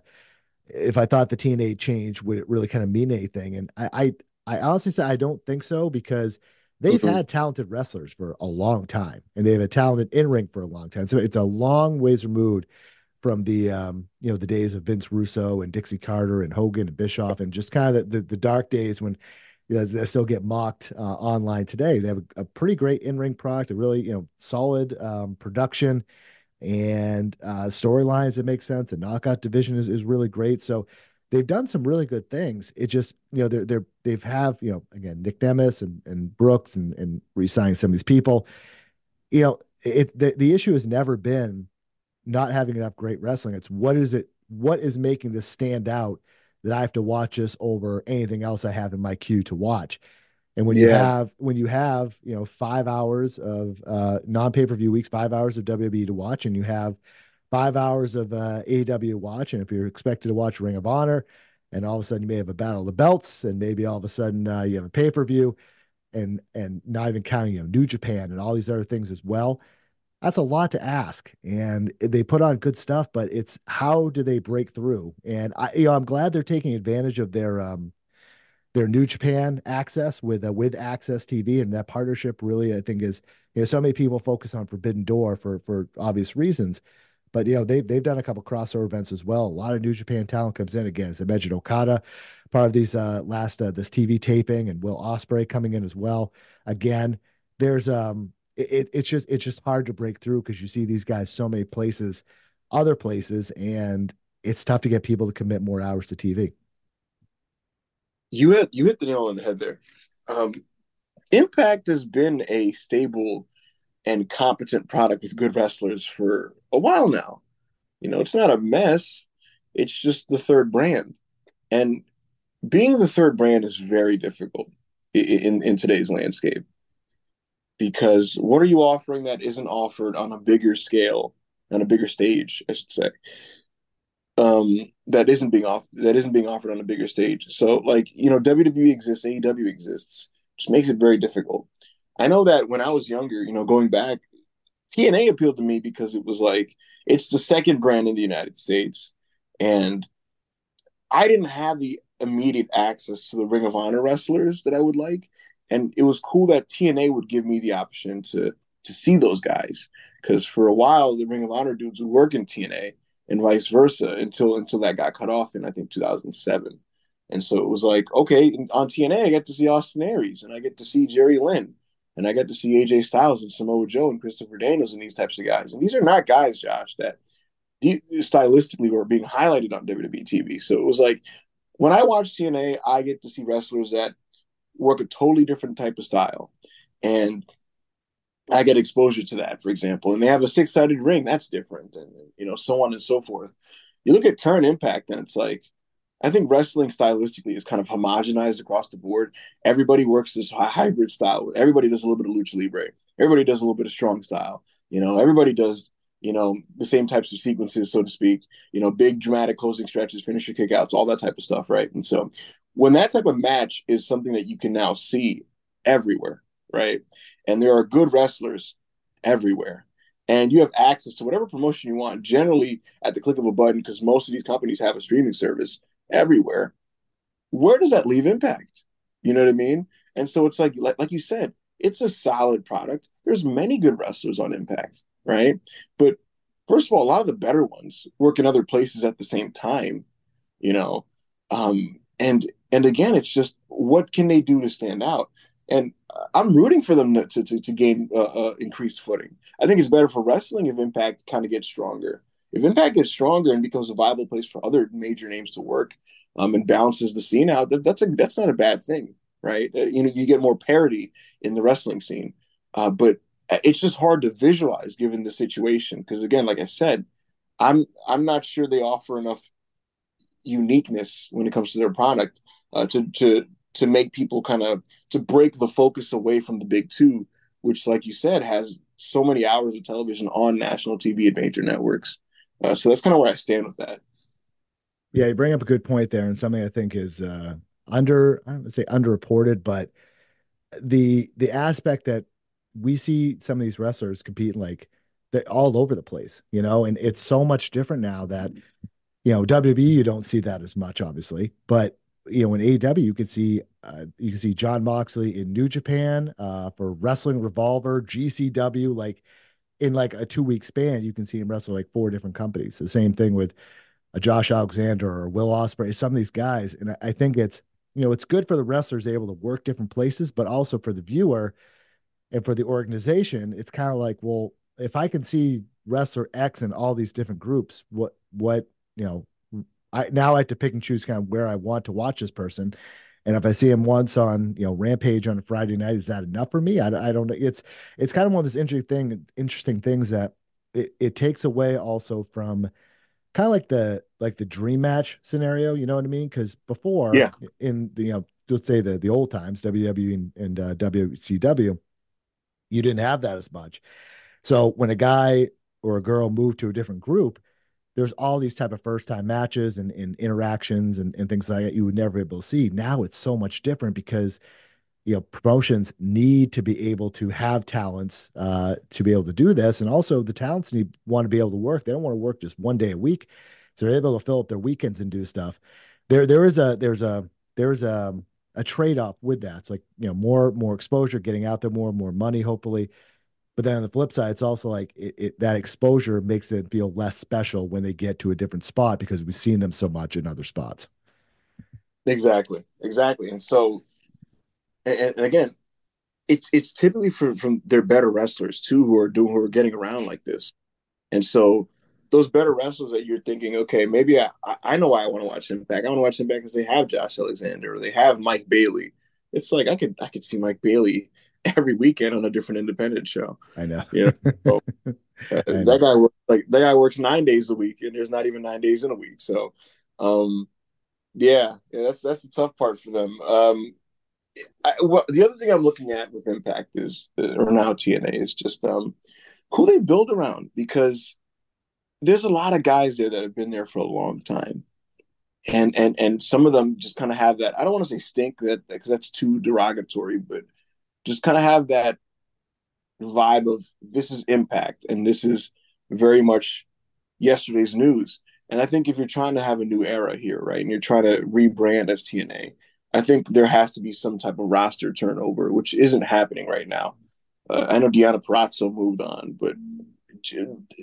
if I thought the TNA change would it really kind of mean anything, and I I, I honestly say I don't think so because they've mm-hmm. had talented wrestlers for a long time, and they've had talented in ring for a long time. So it's a long ways removed from the um, you know the days of Vince Russo and Dixie Carter and Hogan and Bischoff and just kind of the, the, the dark days when you know, they still get mocked uh, online today. They have a, a pretty great in ring product, a really you know solid um, production and uh, storylines that make sense. The knockout division is, is really great. So they've done some really good things. It just you know they're they're they've have you know again Nick Nemeth and and Brooks and and resigning some of these people. You know it the, the issue has never been not having enough great wrestling. It's what is it what is making this stand out that I have to watch this over anything else I have in my queue to watch. And when yeah. you have when you have you know five hours of uh, non pay per view weeks, five hours of WWE to watch, and you have five hours of uh, AEW watch, and if you're expected to watch Ring of Honor, and all of a sudden you may have a Battle of the Belts, and maybe all of a sudden uh, you have a pay per view, and and not even counting you know New Japan and all these other things as well. That's a lot to ask, and they put on good stuff, but it's how do they break through? And I, you know, I'm glad they're taking advantage of their um, their New Japan access with uh, with AXS TV, and that partnership really, I think, is you know so many people focus on Forbidden Door for for obvious reasons, but you know they've they've done a couple crossover events as well. A lot of New Japan talent comes in again. As I mentioned, Okada, part of these uh, last uh, this TV taping, and Will Ospreay coming in as well. Again, there's um it, it's just it's just hard to break through because you see these guys so many places, other places, and it's tough to get people to commit more hours to TV you hit you hit the nail on the head there. Um, Impact has been a stable and competent product with good wrestlers for a while now. You know, it's not a mess. It's just the third brand, and being the third brand is very difficult in, in, in today's landscape because what are you offering that isn't offered on a bigger scale, on a bigger stage, I should say um, that isn't being off that isn't being offered on a bigger stage. So like you know WWE exists, AEW exists, which makes it very difficult. I know that when I was younger, you know, going back, TNA appealed to me because it was like it's the second brand in the United States, and I didn't have the immediate access to the Ring of Honor wrestlers that I would like, and it was cool that TNA would give me the option to to see those guys because for a while the Ring of Honor dudes would work in TNA and vice versa until until that got cut off in I think 2007. And so it was like, okay, on TNA I get to see Austin Aries and I get to see Jerry Lynn and I get to see AJ Styles and Samoa Joe and Christopher Daniels and these types of guys. And these are not guys, Josh, that stylistically were being highlighted on WWE TV. So it was like when I watch TNA, I get to see wrestlers that work a totally different type of style. And I get exposure to that, for example, and they have a six sided ring. That's different, and you know, so on and so forth. You look at current impact, and it's like, I think wrestling stylistically is kind of homogenized across the board. Everybody works this hybrid style. Everybody does a little bit of lucha libre. Everybody does a little bit of strong style. You know, everybody does you know the same types of sequences, so to speak. You know, big dramatic closing stretches, finisher kickouts, all that type of stuff, right? And so, when that type of match is something that you can now see everywhere, right? and there are good wrestlers everywhere. And you have access to whatever promotion you want generally at the click of a button because most of these companies have a streaming service everywhere. Where does that leave impact? You know what i mean? And so it's like like, like you said it's a solid product. There's many good wrestlers on impact right? But first of all a lot of the better ones work in other places at the same time you know? Um and and again it's just what can they do to stand out and I'm rooting for them to to, to gain uh, uh, increased footing. I think it's better for wrestling if Impact kind of gets stronger. If Impact gets stronger and becomes a viable place for other major names to work, um, and balances the scene out, that, that's a that's not a bad thing, right? Uh, you know, you get more parity in the wrestling scene, uh, but it's just hard to visualize given the situation. Because again, like I said, I'm I'm not sure they offer enough uniqueness when it comes to their product uh, to to to make people kind of to break the focus away from the big two, which, like you said, has so many hours of television on national TV and major networks. Uh, so that's kind of where I stand with that. Yeah, you bring up a good point there, and something I think is uh, under I don't say underreported, but the the aspect that we see some of these wrestlers compete like they're all over the place, you know, and it's so much different now that you know WWE you don't see that as much, obviously, but you know, in AEW, you can see uh, you can see Jon Moxley in New Japan uh, for Wrestling Revolver, GCW. Like in like a two week span, you can see him wrestle like four different companies. The same thing with a Josh Alexander or Will Ospreay, Some of these guys, and I, I think it's you know, it's good for the wrestlers able to work different places, but also for the viewer and for the organization, it's kind of like, well, if I can see wrestler X in all these different groups, what what you know, I now I have to pick and choose kind of where I want to watch this person. And if I see him once on you know Rampage on a Friday night, is that enough for me? I, I don't know. It's it's kind of one of those interesting thing, interesting things that it, it takes away also from kind of like the like the dream match scenario. You know what I mean? Because before, yeah, in the you know let's say the the old times, WWE and, and uh, WCW, you didn't have that as much. So when a guy or a girl moved to a different group, there's all these type of first time matches and, and interactions and, and things like that you would never be able to see. Now it's so much different because you know promotions need to be able to have talents uh, to be able to do this, and also the talents need want to be able to work. They don't want to work just one day a week, so they're able to fill up their weekends and do stuff. There, there is a there's a there's a a trade off with that. It's like you know more more exposure, getting out there more, more money, hopefully. But then on the flip side, it's also like it, it, that exposure makes it feel less special when they get to a different spot because we've seen them so much in other spots. Exactly, exactly. And so, and, and again, it's it's typically from from their better wrestlers too who are doing who are getting around like this. And so, those better wrestlers that you're thinking, okay, maybe I I know why I want to watch Impact. I want to watch Impact because they have Josh Alexander or they have Mike Bailey. It's like I could I could see Mike Bailey every weekend on a different independent show. I know. Yeah. So, uh, that know. guy works like that guy works nine days a week, and there's not even nine days in a week. So, um, yeah, yeah, that's that's the tough part for them. Um, I, well, the other thing I'm looking at with Impact is, uh, or now TNA is just um, who they build around because there's a lot of guys there that have been there for a long time and and and some of them just kind of have that i don't want to say stink that because that's too derogatory but just kind of have that vibe of this is impact and this is very much yesterday's news. And I think if you're trying to have a new era here, right, and you're trying to rebrand as TNA, I think there has to be some type of roster turnover, which isn't happening right now. Uh, I know Deanna Purrazzo moved on, but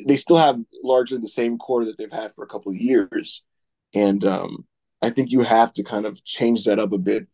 they still have largely the same core that they've had for a couple of years. And um, I think you have to kind of change that up a bit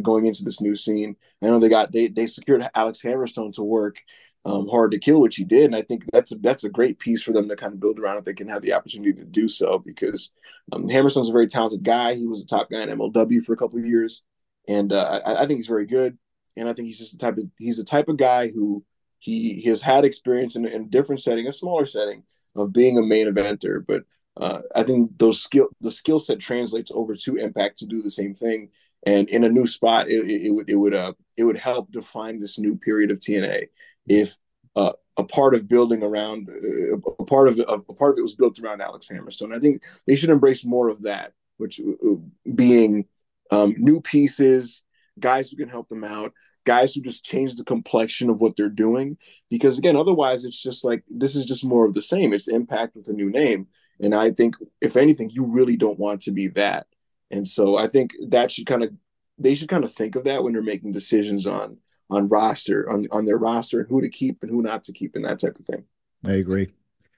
going into this new scene. I know they got they they secured Alex Hammerstone to work um, hard to kill, which he did, and I think that's a, that's a great piece for them to kind of build around if they can have the opportunity to do so. Because um, Hammerstone's a very talented guy. He was a top guy in MLW for a couple of years, and uh, I, I, think he's very good. And I think he's just the type of he's the type of guy who he, he has had experience in, in a different setting, a smaller setting of being a main eventer, but uh, I think those skill the skill set translates over to Impact to do the same thing and in a new spot, it, it, it would it would uh it would help define this new period of TNA if uh, a part of building around uh, a part of a part of it was built around Alex Hammerstone. I think they should embrace more of that, which uh, being um, new pieces, guys who can help them out, guys who just change the complexion of what they're doing. Because again, otherwise, it's just like this is just more of the same. It's Impact with a new name, and I think if anything, you really don't want to be that. And so I think that should kind of they should kind of think of that when they're making decisions on on roster on on their roster and who to keep and who not to keep and that type of thing. I agree.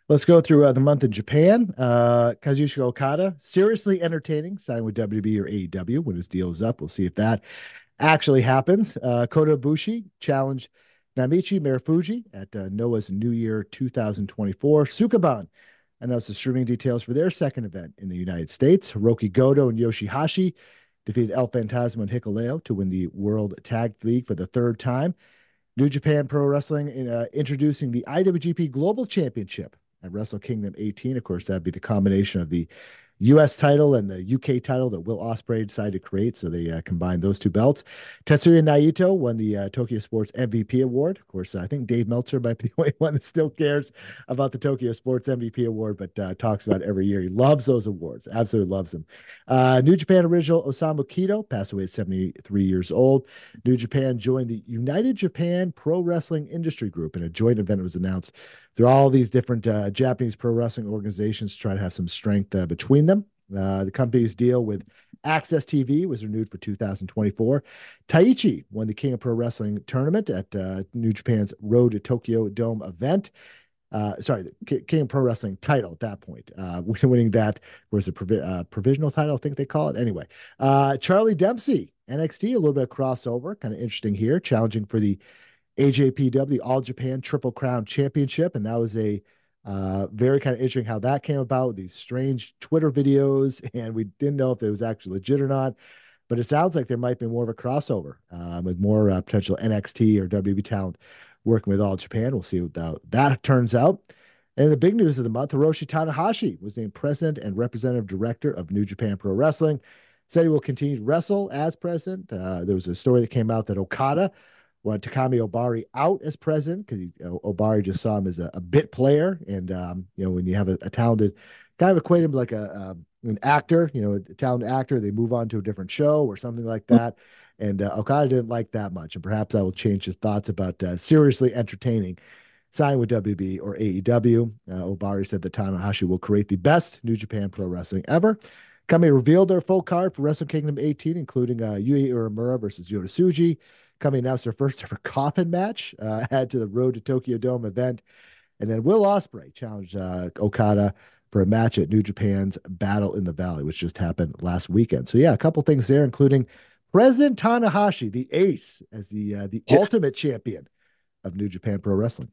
Let's go through uh, the month in Japan. Uh, Kazuchika Okada, seriously entertaining, signed with WWE or AEW when his deal is up. We'll see if that actually happens. Uh, Kota Ibushi challenged Naomichi Marufuji at uh, Noah's New Year 2024. Sukeban announced the streaming details for their second event in the United States. Hirooki Goto and Yoshihashi defeated El Fantasma and Hikuleo to win the World Tag League for the third time. New Japan Pro Wrestling uh, introducing the IWGP Global Championship at Wrestle Kingdom 18. Of course, that'd be the combination of the U.S. title and the UK title that Will Ospreay decided to create. So they uh, combined those two belts. Tetsuya Naito won the uh, Tokyo Sports MVP award. Of course, I think Dave Meltzer might be the only one that still cares about the Tokyo Sports MVP award, but uh, talks about every year. He loves those awards, absolutely loves them. Uh, New Japan original Osamu Kido passed away at 73 years old. New Japan joined the United Japan Pro Wrestling Industry Group, and a joint event was announced through all these different uh, Japanese pro wrestling organizations to try to have some strength uh, between them. Uh, the company's deal with AXS TV was renewed for 2024. Taichi won the King of Pro Wrestling tournament at uh, New Japan's Road to Tokyo Dome event. Uh, sorry, the King of Pro Wrestling title at that point. Uh, winning that was a provi- provisional title, I think they call it. Anyway, Charlie Dempsey NXT, a little bit of crossover, kind of interesting here, challenging for the AJPW All Japan Triple Crown Championship, and that was a uh, very kind of interesting how that came about. These strange Twitter videos, and we didn't know if it was actually legit or not. But it sounds like there might be more of a crossover um, with more uh, potential NXT or WWE talent working with All Japan. We'll see what that, that turns out. And the big news of the month, Hiroshi Tanahashi was named president and representative director of New Japan Pro Wrestling. Said he will continue to wrestle as president. Uh, there was a story that came out that Okada wanted Takami Ohbari out as president because Ohbari just saw him as a, a bit player. And, um, you know, when you have a, a, talented, kind of equate him like a, um, an actor, you know, a talented actor, they move on to a different show or something like that. And uh, Okada didn't like that much. And perhaps I will change his thoughts about uh, seriously entertaining sign with WB or AEW. Uh, Ohbari said that Tanahashi will create the best New Japan Pro Wrestling ever. Kami revealed their full card for Wrestle Kingdom 18, including uh, Uemura versus Yota Tsuji. Kami announced their first ever coffin match, uh, add to the Road to Tokyo Dome event. And then Will Ospreay challenged uh, Okada for a match at New Japan's Battle in the Valley, which just happened last weekend. So yeah, a couple things there, including President Tanahashi, the ace, as the uh, the yeah. ultimate champion of New Japan Pro Wrestling.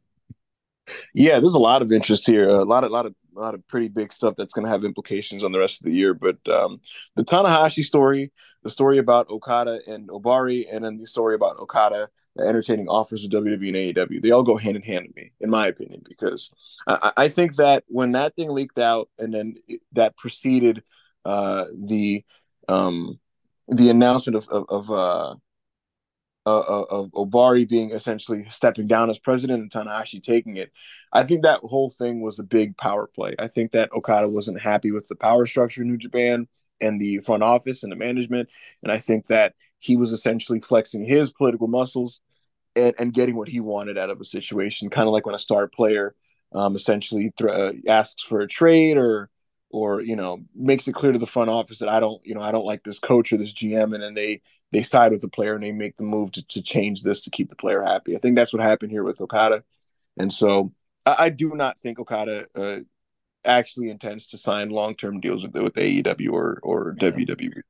Yeah, there's a lot of interest here. A lot of, lot of, a lot of pretty big stuff that's going to have implications on the rest of the year. But um, the Tanahashi story, the story about Okada and Ohbari, and then the story about Okada the entertaining offers of WWE and AEW, they all go hand in hand to me, in my opinion, because I, I think that when that thing leaked out and then it, that preceded uh, the um, the announcement of of, of uh, uh, of Ohbari being essentially stepping down as president and Tanahashi taking it. I think that whole thing was a big power play. I think that Okada wasn't happy with the power structure in New Japan and the front office and the management. And I think that he was essentially flexing his political muscles and, and getting what he wanted out of a situation, kind of like when a star player um, essentially th- uh, asks for a trade or or you know makes it clear to the front office that I don't you know I don't like this coach or this GM and then they they side with the player and they make the move to, to change this to keep the player happy. I think that's what happened here with Okada, and so I, I do not think Okada uh, actually intends to sign long term deals with, with AEW or or yeah. WWE.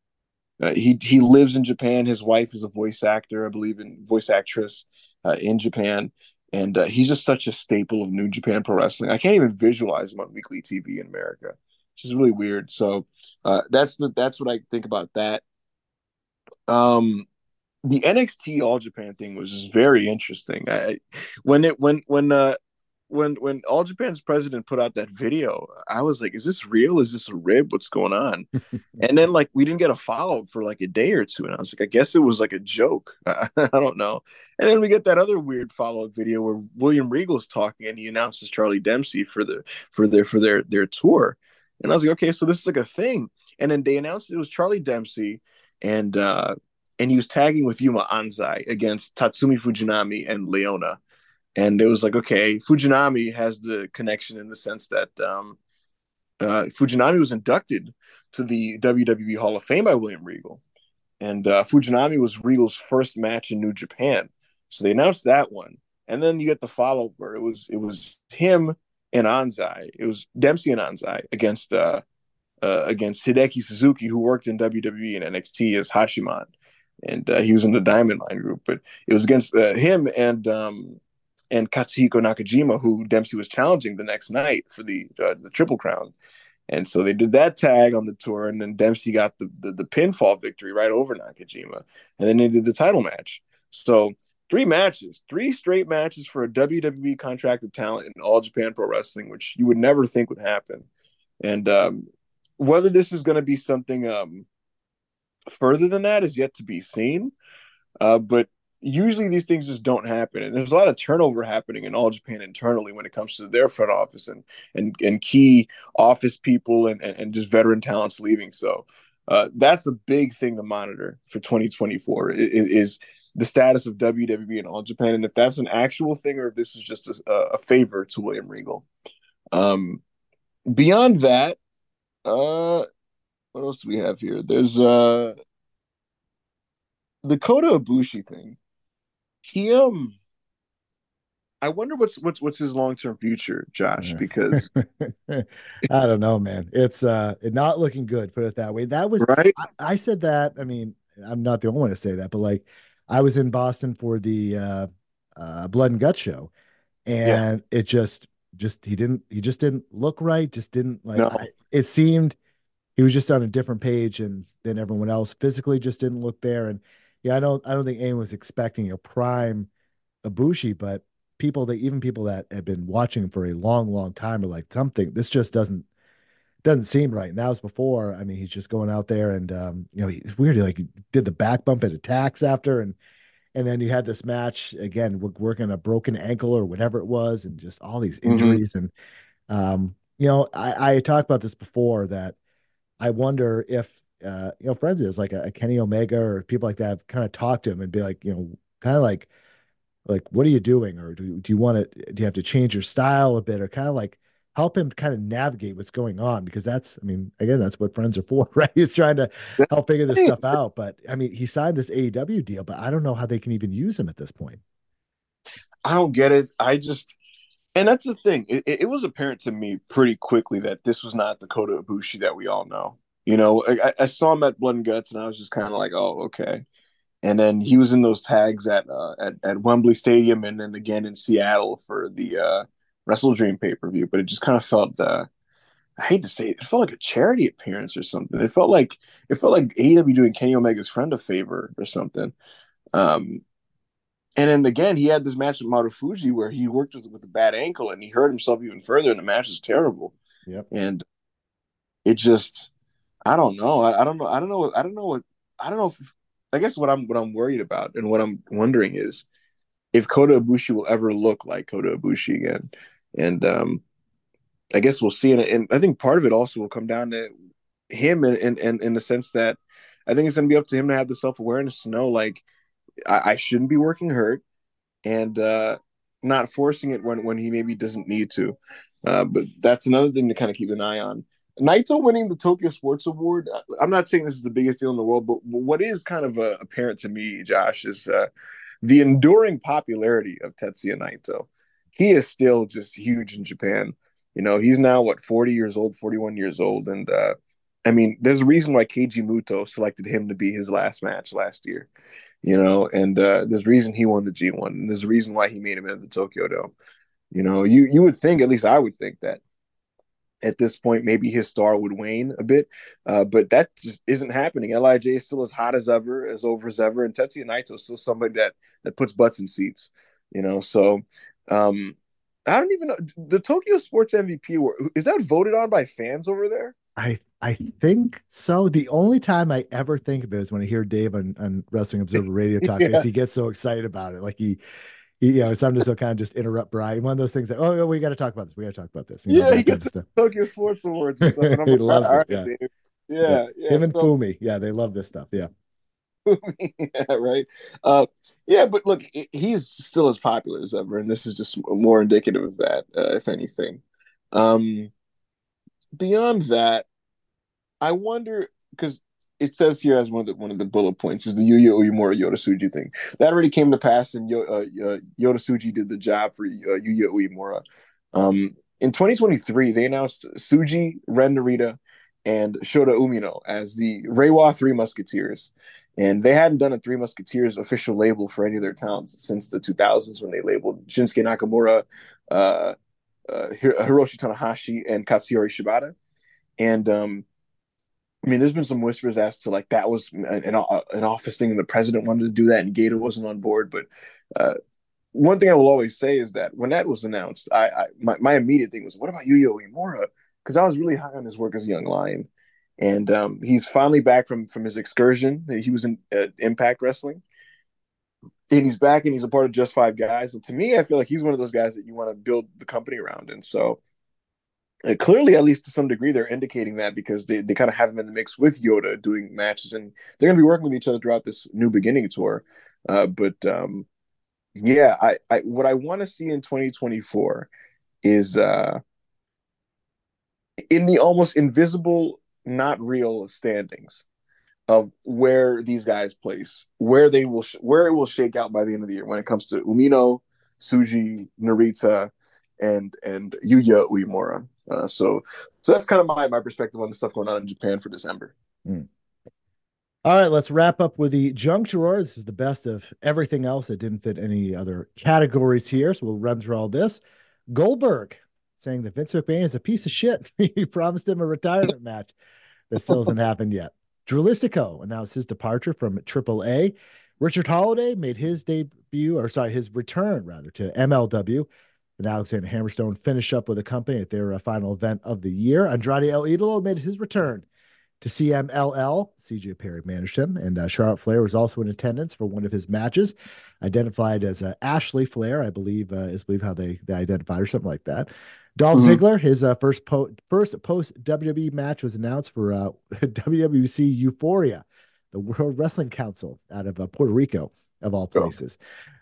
Uh, he he lives in Japan. His wife is a voice actor, I believe, in voice actress uh, in Japan, and uh, he's just such a staple of New Japan Pro Wrestling. I can't even visualize him on weekly TV in America, which is really weird. So uh, that's the that's what I think about that. Um, the NXT All Japan thing was just very interesting. I, when it when when uh when when All Japan's president put out that video, I was like, "Is this real? Is this a rib? What's going on?" and then like we didn't get a follow up for like a day or two, and I was like, "I guess it was like a joke." I, don't know. And then we get that other weird follow up video where William Regal's talking and he announces Charlie Dempsey for the for their for their their tour, and I was like, "Okay, so this is like a thing." And then they announced it was Charlie Dempsey and uh, and he was tagging with Yuma Anzai against Tatsumi Fujinami and Leona. And it was like, okay, Fujinami has the connection in the sense that um, uh, Fujinami was inducted to the WWE Hall of Fame by William Regal. And uh, Fujinami was Regal's first match in New Japan. So they announced that one. And then you get the follow where it was it was him and Anzai. It was Dempsey and Anzai against uh, uh, against Hideki Suzuki, who worked in WWE and NXT as Hachiman, and uh, he was in the Diamond Mine group. But it was against uh, him and um, and Katsuhiko Nakajima, who Dempsey was challenging the next night for the uh, the Triple Crown. And so they did that tag on the tour, and then Dempsey got the, the, the pinfall victory right over Nakajima, and then they did the title match. So three matches, three straight matches for a WWE contracted talent in All Japan Pro Wrestling, which you would never think would happen. And um, whether this is going to be something um, further than that is yet to be seen. Uh, but usually these things just don't happen, and there's a lot of turnover happening in all Japan internally when it comes to their front office and and and key office people and and, and just veteran talents leaving. So. Uh, that's a big thing to monitor for 2024 is, is the status of WWE and All Japan, and if that's an actual thing or if this is just a, a favor to William Regal. Um, beyond that, uh, what else do we have here? There's uh the Kota Ibushi thing. He um I wonder what's what's what's his long term future, Josh, because I don't know, man. It's uh not looking good, put it that way. That was right. I, I, said that. I mean, I'm not the only one to say that, but like I was in Boston for the uh, uh, Blood and Gut show, and yeah. it just just he didn't he just didn't look right. Just didn't like. No. I, it seemed he was just on a different page and than everyone else. Physically, just didn't look there. And yeah, I don't I don't think anyone was expecting a prime Ibushi, but people that even people that have been watching him for a long, long time are like something. This just doesn't doesn't seem right. And that was before. I mean, he's just going out there and um, you know, it's weird. He like did the back bump at attacks after, and and then you had this match again, working a broken ankle or whatever it was, and just all these mm-hmm. injuries. Mm-hmm. And um, you know, I, I talked about this before that I wonder if uh, you know, friends is like a, a Kenny Omega or people like that have kind of talked to him and be like, you know, kind of like like what are you doing or do, do you want to do you have to change your style a bit or kind of like help him kind of navigate what's going on because that's i mean again that's what friends are for right? He's trying to help figure this stuff out but i mean he signed this aew deal but i don't know how they can even use him at this point. I don't get it. I just and that's the thing it, it was apparent to me pretty quickly that this was not the Kota Ibushi that we all know. You know i, I saw him at blood and guts and i was just kind of like oh okay. And then he was in those tags at uh, at, at Wembley Stadium and then again in Seattle for the uh, Wrestle Dream pay per view, but it just kind of felt. Uh, I hate to say it, it felt like a charity appearance or something. It felt like it felt like AEW doing Kenny Omega's friend a favor or something. Um, and then again, he had this match with Marufuji where he worked with with a bad ankle and he hurt himself even further, and the match is terrible. Yep. And it just, I don't know. I, I don't know. I don't know. I don't know what. I don't know. If, I guess what I'm what I'm worried about and what I'm wondering is if Kota Ibushi will ever look like Kota Ibushi again and um, I guess we'll see. And, and, I think part of it also will come down to him, and in, in, in, the sense that I think it's going to be up to him to have the self awareness to know, like, I, I, shouldn't be working hurt, and uh, not forcing it when when he maybe doesn't need to. Uh, but that's another thing to kind of keep an eye on. Naito winning the Tokyo Sports Award. Uh, I'm not saying this is the biggest deal in the world, but what is kind of uh, apparent to me, Josh, is uh, the enduring popularity of Tetsuya Naito he is still just huge in Japan. You know, he's now what 40 years old, 41 years old, and uh, I mean, there's a reason why Keiji Muto selected him to be his last match last year. You know, and uh, there's a reason he won the G1, and there's a reason why he made him at the Tokyo Dome. You know, you you would think, at least I would think that at this point maybe his star would wane a bit, uh, but that just isn't happening. Lij is still as hot as ever, as over as ever, and Tetsuya Naito is still somebody that that puts butts in seats. You know, so um, I don't even know the Tokyo Sports MVP. Is that voted on by fans over there? I I think so. The only time I ever think of it is when I hear Dave on, on Wrestling Observer Radio talk yes. he gets so excited about it. Like he, he you know, sometimes he'll kind of just interrupt Brian. One of those things that, oh, we got to talk about this. We got to talk about this. You know, yeah, he gets the Tokyo Sports Awards. And stuff, and he like, loves it. Right, yeah. yeah. yeah, Him and Fumi, yeah, they love this stuff. Yeah. yeah, right. Uh, yeah, but look, he's still as popular as ever, and this is just more indicative of that, uh, if anything. Um, beyond that, I wonder because it says here as one of the one of the bullet points is the Yuya Uemura Tsuji thing. That already came to pass, and Yo, uh, uh, Tsuji did the job for uh, Yuya Uemura. Um, in 2023, they announced Tsuji, Ren Narita, and Shota Umino as the Reiwa Three Musketeers. And they hadn't done a Three Musketeers official label for any of their talents since the 2000s when they labeled Shinsuke Nakamura, uh, uh, Hiroshi Tanahashi, and Katsuyori Shibata. And um, I mean, there's been some whispers as to like that was an, an, an office thing, and the president wanted to do that, and Gedo wasn't on board. But uh, one thing I will always say is that when that was announced, I, I my, my immediate thing was, what about Yuya Uemura? Because I was really high on his work as a young lion and um, he's finally back from from his excursion. He was in uh, Impact Wrestling, and he's back, and he's a part of Just Five Guys. And to me, I feel like he's one of those guys that you want to build the company around. And so, uh, clearly, at least to some degree, they're indicating that because they, they kind of have him in the mix with Yota doing matches, and they're going to be working with each other throughout this new beginning tour. Uh, but um, yeah, I, I what I want to see in 2024 is uh, in the almost invisible not real standings of where these guys place, where they will, sh- where it will shake out by the end of the year when it comes to Umino, Tsuji, Narita, and and Yuya Uemura. Uh, so, so that's kind of my my perspective on the stuff going on in Japan for December. Mm. All right, let's wrap up with the junk drawer. This is the best of everything else that didn't fit any other categories here. So we'll run through all this. Goldberg saying that Vince McMahon is a piece of shit. he promised him a retirement match that still hasn't happened yet. Dralistico announced his departure from AAA. Richard Holliday made his debut, or sorry, his return rather to MLW. And Alexander Hammerstone finished up with the company at their uh, final event of the year. Andrade El Idolo made his return to CMLL. CJ Perry managed him, and uh, Charlotte Flair was also in attendance for one of his matches, identified as uh, Ashley Flair, I believe uh, is believe how they they identified or something like that. Dolph mm-hmm. Ziggler, his uh, first po- first post WWE match was announced for uh, WWC Euphoria, the World Wrestling Council out of uh, Puerto Rico, of all oh. places.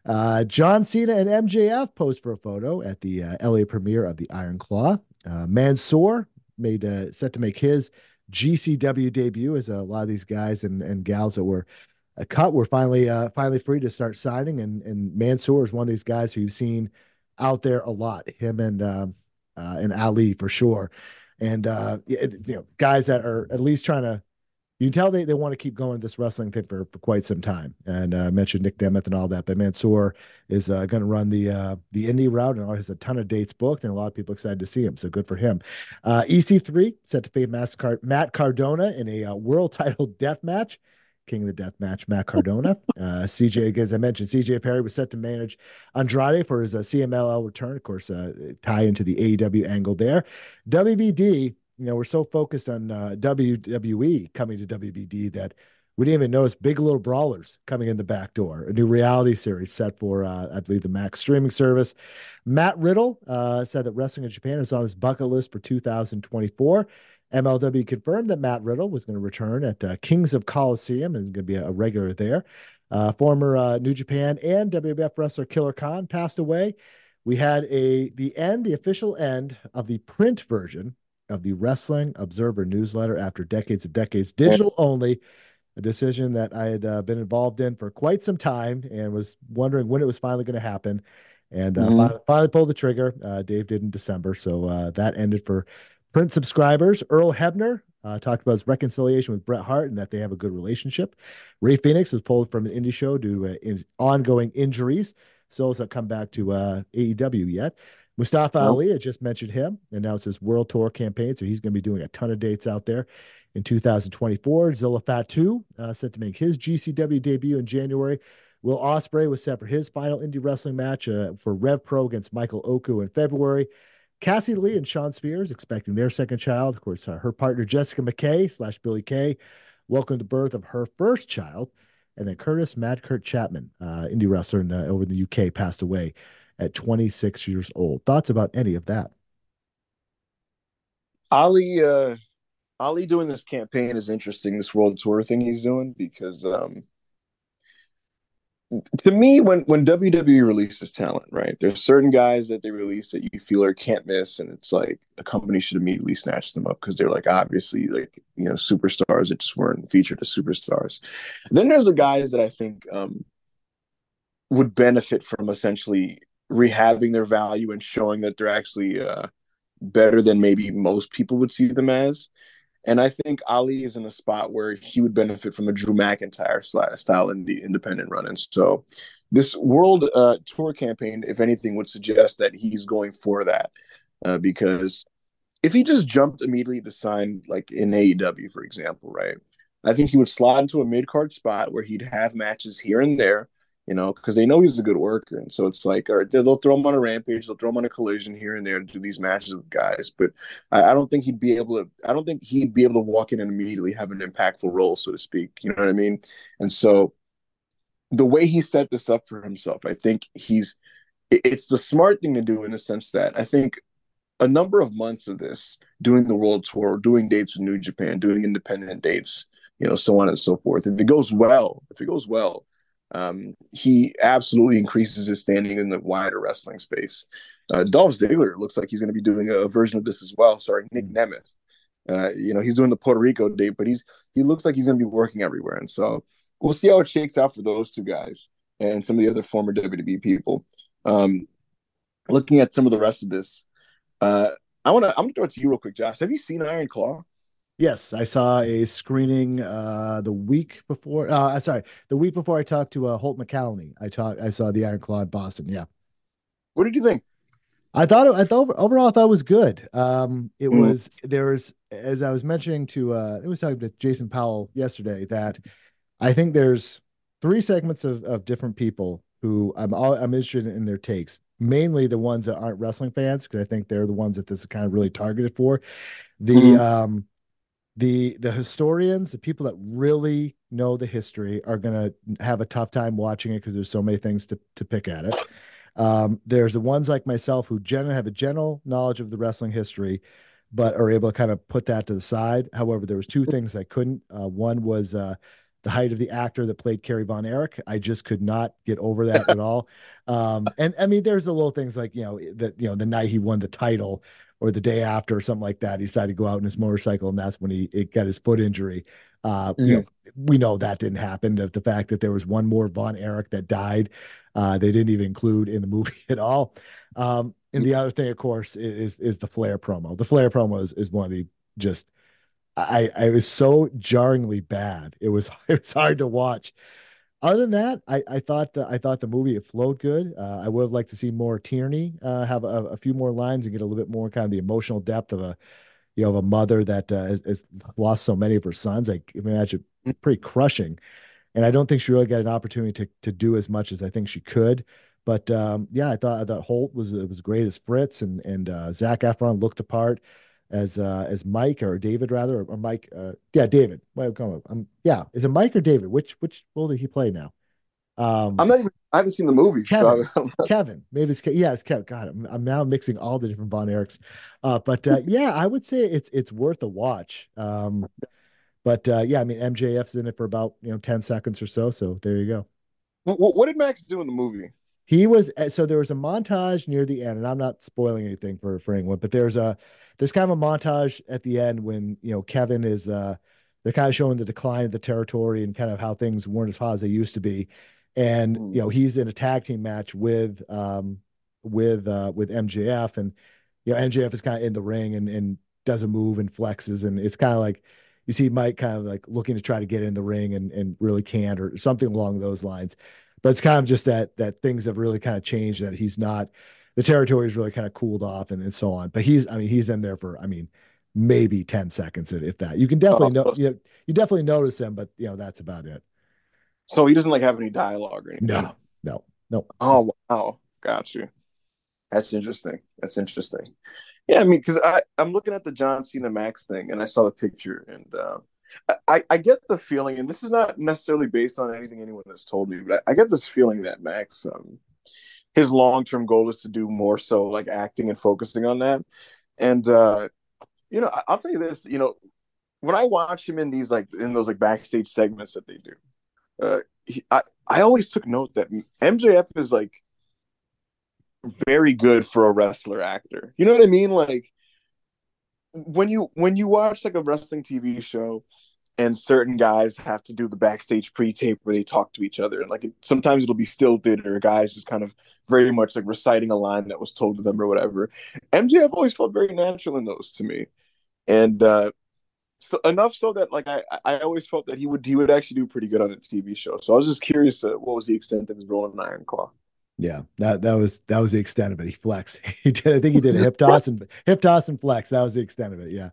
Oh. John Cena and MJF posed for a photo at the LA premiere of the Iron Claw. Mansoor made set to make his GCW debut as a lot of these guys and, and gals that were a uh, cut were finally uh, finally free to start signing. And and Mansoor is one of these guys who you've seen out there a lot. Him and um, uh, and Ali for sure. And uh, you know, guys that are at least trying to you can tell they, they want to keep going this wrestling thing for, for quite some time. And uh, I mentioned Nick Nemeth and all that, but Mansoor is uh, going to run the uh, the indie route and has a ton of dates booked, and a lot of people excited to see him. So good for him. Uh, EC3 set to face Matt Cardona in a world title death match. King of the Death Match, Matt Cardona. Uh, CJ, as I mentioned, CJ Perry was set to manage Andrade for his uh, CMLL return. Of course, uh, tie into the AEW angle there. WBD you know, we're so focused on uh, WWE coming to WBD that we didn't even notice Big Little Brawlers coming in the back door, a new reality series set for, uh, I believe, the Max streaming service. Matt Riddle uh, said that Wrestling in Japan is on his bucket list for 2024. MLW confirmed that Matt Riddle was going to return at uh, Kings of Colosseum and going to be a, a regular there. Uh, former uh, New Japan and WWF wrestler Killer Khan passed away. We had a the end, the official end of the print version of the Wrestling Observer newsletter after decades of decades, digital only, a decision that I had uh, been involved in for quite some time and was wondering when it was finally going to happen. And uh, mm-hmm. finally, finally, pulled the trigger. Uh, Dave did in December. So uh, that ended for print subscribers. Earl Hebner uh, talked about his reconciliation with Bret Hart and that they have a good relationship. Rey Fénix was pulled from an indie show due to uh, ongoing injuries. Still hasn't come back to AEW yet. Mustafa nope. Ali, I just mentioned him, announced his world tour campaign. So he's going to be doing a ton of dates out there in 2024. Zilla Fatu uh, set to make his GCW debut in January. Will Ospreay was set for his final indie wrestling match uh, for Rev Pro against Michael Oku in February. Cassie Lee and Shawn Spears expecting their second child. Of course, uh, her partner Jessica McKay slash Billie Kay welcomed the birth of her first child. And then Curtis Mad Kurt Chapman, uh, indie wrestler in, uh, over in the UK, passed away at 26 years old. Thoughts about any of that? Ali, uh, Ali doing this campaign is interesting. This world tour thing he's doing because, um, to me, when when WWE releases talent, right, there's certain guys that they release that you feel are can't miss, and it's like a company should immediately snatch them up because they're like obviously like you know superstars that just weren't featured as superstars. And then there's the guys that I think um, would benefit from essentially rehabbing their value and showing that they're actually uh, better than maybe most people would see them as. And I think Ali is in a spot where he would benefit from a Drew McIntyre style in the independent run. And so this world uh, tour campaign, if anything, would suggest that he's going for that. Uh, because if he just jumped immediately to sign, like in AEW, for example, right? I think he would slot into a mid card spot where he'd have matches here and there you know, because they know he's a good worker. And so it's like, all right, they'll throw him on a rampage, they'll throw him on a collision here and there to do these matches with guys. But I, I, don't think he'd be able to, I don't think he'd be able to walk in and immediately have an impactful role, so to speak. You know what I mean? And so the way he set this up for himself, I think he's, it's the smart thing to do in the sense that I think a number of months of this, doing the world tour, doing dates with New Japan, doing independent dates, you know, so on and so forth. If it goes well, if it goes well, um, he absolutely increases his standing in the wider wrestling space. Uh, Dolph Ziggler looks like he's going to be doing a, version of this as well. Sorry, Nick hmm. Nemeth. Uh, you know, he's doing the Puerto Rico date, but he's he looks like he's going to be working everywhere, and so we'll see how it shakes out for those two guys and some of the other former WWE people. Um, looking at some of the rest of this, uh, I want to I'm going to throw it to you real quick, Josh. Have you seen Iron Claw? Yes, I saw a screening uh, the week before. Uh, sorry, the week before I talked to uh, Holt McCallany. I talked. I saw the Iron Claw in Boston. Yeah. What did you think? I thought. I thought overall, I thought it was good. Um, it mm. was there was as I was mentioning to. Uh, I was talking to Jason Powell yesterday that I think there's three segments of of different people who I'm all, I'm interested in their takes. Mainly the ones that aren't wrestling fans because I think they're the ones that this is kind of really targeted for. The mm. um the the historians, the people that really know the history, are going to have a tough time watching it because there's so many things to to pick at it. Um, there's the ones like myself who generally have a general knowledge of the wrestling history, but are able to kind of put that to the side. However, there was two things I couldn't. Uh, one was uh, the height of the actor that played Kerry Von Erich. I just could not get over that at all. Um, and I mean, there's the little things like you know that you know the night he won the title or the day after or something like that, he decided to go out on his motorcycle, and that's when he it got his foot injury. Uh, mm-hmm. You know, we know that didn't happen. The, the fact that there was one more Von Erich that died, uh, they didn't even include in the movie at all. Um, and the other thing, of course, is is the Flair promo. The Flair promo is, is one of the just I I was so jarringly bad. It was it was hard to watch other than that, I, I thought the, I thought the movie it flowed good. Uh, I would have liked to see more Tierney uh, have a, a, few more lines and get a little bit more kind of the emotional depth of a you know of a mother that uh, has, has, lost so many of her sons. I imagine pretty crushing, and I don't think she really got an opportunity to to do as much as I think she could. But um, yeah, I thought I thought Holt was was great as Fritz, and and uh, Zac Efron looked apart as uh as Mike or David rather or, Mike uh yeah David. Why come um yeah is it Mike or David? Which which role did he play now? Um I'm not even I haven't seen the movie Kevin. So Kevin. Maybe it's yeah it's Kevin. God I'm, I'm now mixing all the different Von Erichs. Uh but uh yeah I would say it's it's worth a watch. Um but uh yeah I mean MJF's in it for about you know 10 seconds or so so there you go. What, what did Max do in the movie? He was uh, so there was a montage near the end and I'm not spoiling anything for for anyone but there's a there's kind of a montage at the end when you know Kevin is uh they're kind of showing the decline of the territory and kind of how things weren't as hot as they used to be. And mm. you know, he's in a tag team match with um with uh with MJF and you know, MJF is kind of in the ring and and does a move and flexes and it's kind of like you see Mike kind of like looking to try to get in the ring and and really can't or something along those lines. But it's kind of just that that things have really kind of changed that he's not the territory is really kind of cooled off and, and so on. But he's, I mean, he's in there for, I mean, maybe 10 seconds if that. You can definitely oh, know, you, know, you definitely notice him, but you know, that's about it. So he doesn't like have any dialogue or anything. No, no, no. Oh wow, got you. That's interesting. That's interesting. Yeah, I mean, because I I'm looking at the John Cena Max thing, and I saw the picture, and uh, I I get the feeling, and this is not necessarily based on anything anyone has told me, but I, I get this feeling that Max um his long term goal is to do more so like acting and focusing on that. And uh, you know, I'll tell you this, you know, when I watch him in these like in those like backstage segments that they do, uh, he, I I always took note that MJF is like very good for a wrestler actor. You know what I mean? Like when you when you watch like a wrestling TV show and certain guys have to do the backstage pre-tape where they talk to each other and like it, sometimes it'll be stilted or guys just kind of very much like reciting a line that was told to them or whatever mjf always felt very natural in those to me and uh so enough so that like i i always felt that he would he would actually do pretty good on a tv show so i was just curious uh, what was the extent of his role in iron claw yeah, that that was that was the extent of it. He flexed. He did. I think he did a hip toss and hip toss and flex. That was the extent of it. Yeah.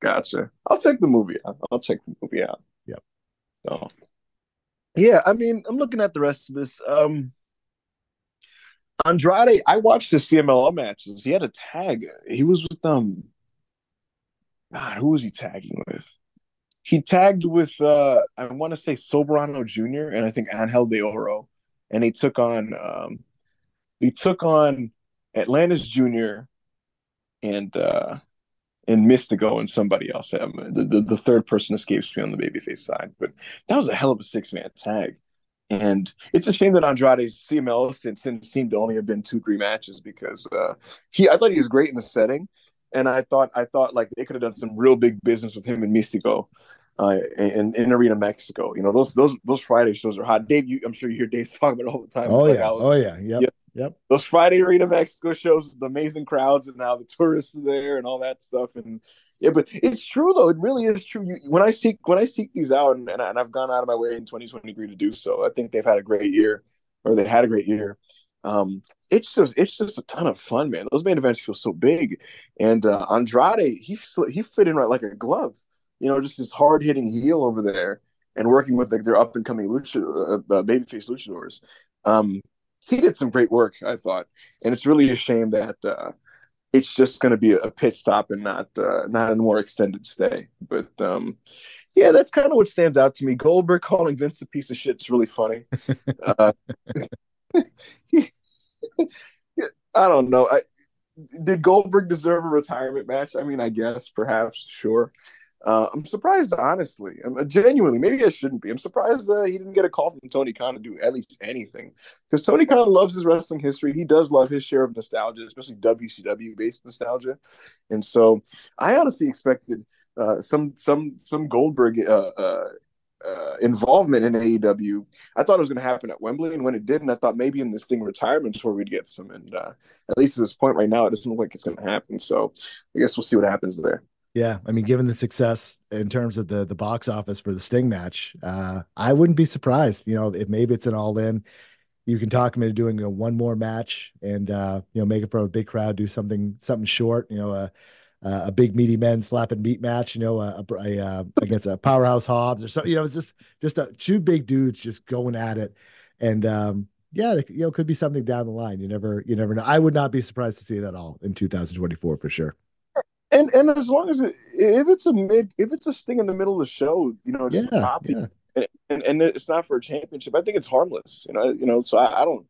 Gotcha. I'll check the movie out. I'll check the movie out. Yep. So yeah, I mean, I'm looking at the rest of this. Um Andrade, I watched the CMLL matches. He had a tag. He was with um God, who was he tagging with? He tagged with uh I want to say Soberano Jr. and I think Angel de Oro. And he took on um he took on Atlantis Jr. and uh and Místico and somebody else. Um, the, the, the third person escapes me on the babyface side, but that was a hell of a six man tag. And it's a shame that Andrade's CMLL stint seemed to only have been two, three matches because uh, he I thought he was great in the setting. And I thought I thought like they could have done some real big business with him and Místico uh, in, in Arena Mexico. You know, those those those Friday shows are hot. Dave, you, I'm sure you hear Dave talk about it all the time. Oh yeah, was, oh yeah, yep, yep. Yep. Those Friday Arena Mexico shows, the amazing crowds, and now the tourists are there and all that stuff. And yeah, but it's true though. It really is true. You, when I seek when I seek these out, and, and, I, I've gone out of my way in 2023 to do so. I think they've had a great year, or they had a great year. Um, it's just it's just a ton of fun, man. Those main events feel so big, and uh, Andrade he he fit in right like a glove. You know, just this hard hitting heel over there, and working with like their up and coming lucha uh, uh, babyface luchadors. Um, he did some great work, I thought, and it's really a shame that uh, it's just going to be a pit stop and not uh, not a more extended stay. But um, yeah, that's kind of what stands out to me. Goldberg calling Vince a piece of shit is really funny. uh, I don't know. I, did Goldberg deserve a retirement match? I mean, I guess, perhaps, sure. Uh, I'm surprised, honestly. I'm uh, genuinely. Maybe I shouldn't be. I'm surprised uh, he didn't get a call from Tony Khan to do at least anything, because Tony Khan loves his wrestling history. He does love his share of nostalgia, especially WCW based nostalgia. And so, I honestly expected uh, some some some Goldberg uh, uh, uh, involvement in AEW. I thought it was going to happen at Wembley, and when it didn't, I thought maybe in this thing retirement where we'd get some. And uh, at least at this point right now, it doesn't look like it's going to happen. So I guess we'll see what happens there. Yeah, I mean, given the success in terms of the the box office for the Sting match, uh, I wouldn't be surprised. You know, if maybe it's an all in. You can talk him into doing know, one more match and uh, you know make it for a big crowd, do something something short. You know, uh, uh, a big meaty men slapping meat match, you know, a, a, a uh, against a powerhouse Hobbs or something. You know, it's just just a, two big dudes just going at it, and um, yeah, you know, could be something down the line. You never you never know. I would not be surprised to see that all in 2024 for sure. And and as long as it, if it's a mid if it's a sting in the middle of the show, you know, just yeah, yeah. And, and, and it's not for a championship. I think it's harmless. You know, you know. So I, I don't.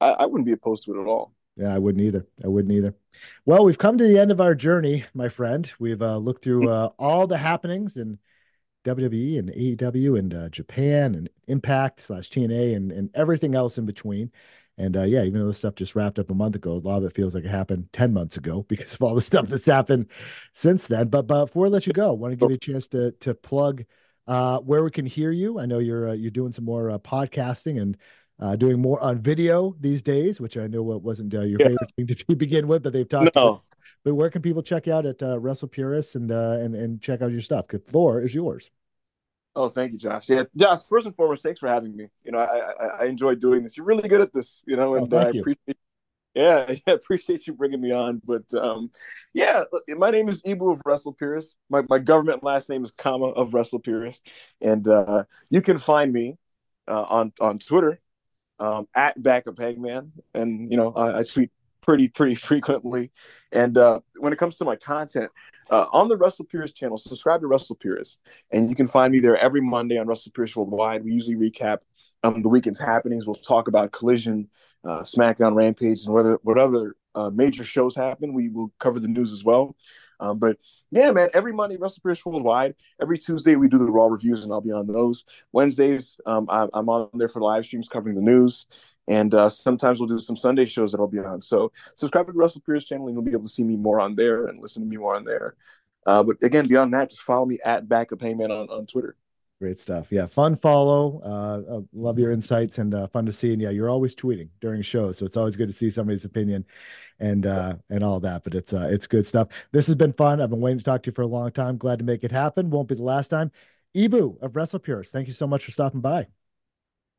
I, I wouldn't be opposed to it at all. Yeah, I wouldn't either. I wouldn't either. Well, we've come to the end of our journey, my friend. We've uh, looked through uh, all the happenings in WWE and AEW and uh, Japan and Impact slash TNA and, and everything else in between. And uh, yeah, even though this stuff just wrapped up a month ago, a lot of it feels like it happened 10 months ago because of all the stuff that's happened since then. But, but before I let you go, I want to give you a chance to, to plug uh, where we can hear you. I know you're, uh, you're doing some more podcasting and uh, doing more on video these days, which I know what wasn't uh, your yeah. favorite thing to begin with, but they've talked. No. About. But where can people check out at uh, Wrestle Purists and uh, and and check out your stuff? Because floor is yours. Oh, thank you, Josh. Yeah, Josh. First and foremost, thanks for having me. You know, I I, I enjoy doing this. You're really good at this. You know, oh, and oh, I appreciate. Yeah, yeah, appreciate you bringing me on. But um, yeah, my name is Ibou of Wrestle Purists. My my government last name is Kama of Wrestle Purists, and uh, you can find me uh, on on Twitter um, at Backup Hangman, and you know I, I tweet pretty pretty frequently. And uh, when it comes to my content uh, on the Wrestle Purists channel, subscribe to Wrestle Purists, and you can find me there every Monday on Wrestle Purists Worldwide. We usually recap um, the weekend's happenings. We'll talk about Collision, uh, SmackDown, Rampage, and whether what other uh, major shows happen. We will cover the news as well. Um, but yeah, man, every Monday, Wrestle Purists Worldwide. Every Tuesday, we do the Raw reviews, and I'll be on those. Wednesdays, um, I, am on there for live streams covering the news. And uh, sometimes we'll do some Sunday shows that I'll be on. So subscribe to Wrestle Purist channel, and you'll be able to see me more on there and listen to me more on there. Uh, but again, beyond that, just follow me at Backup Hangman on, on Twitter. Great stuff. Yeah, fun follow. Uh, uh, love your insights and uh, fun to see. And yeah, you're always tweeting during shows, so it's always good to see somebody's opinion and uh, and all that. But it's uh, it's good stuff. This has been fun. I've been waiting to talk to you for a long time. Glad to make it happen. Won't be the last time. Ibou of Wrestle Purist, thank you so much for stopping by.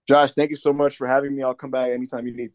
Josh, thank you so much for having me. I'll come back anytime you need.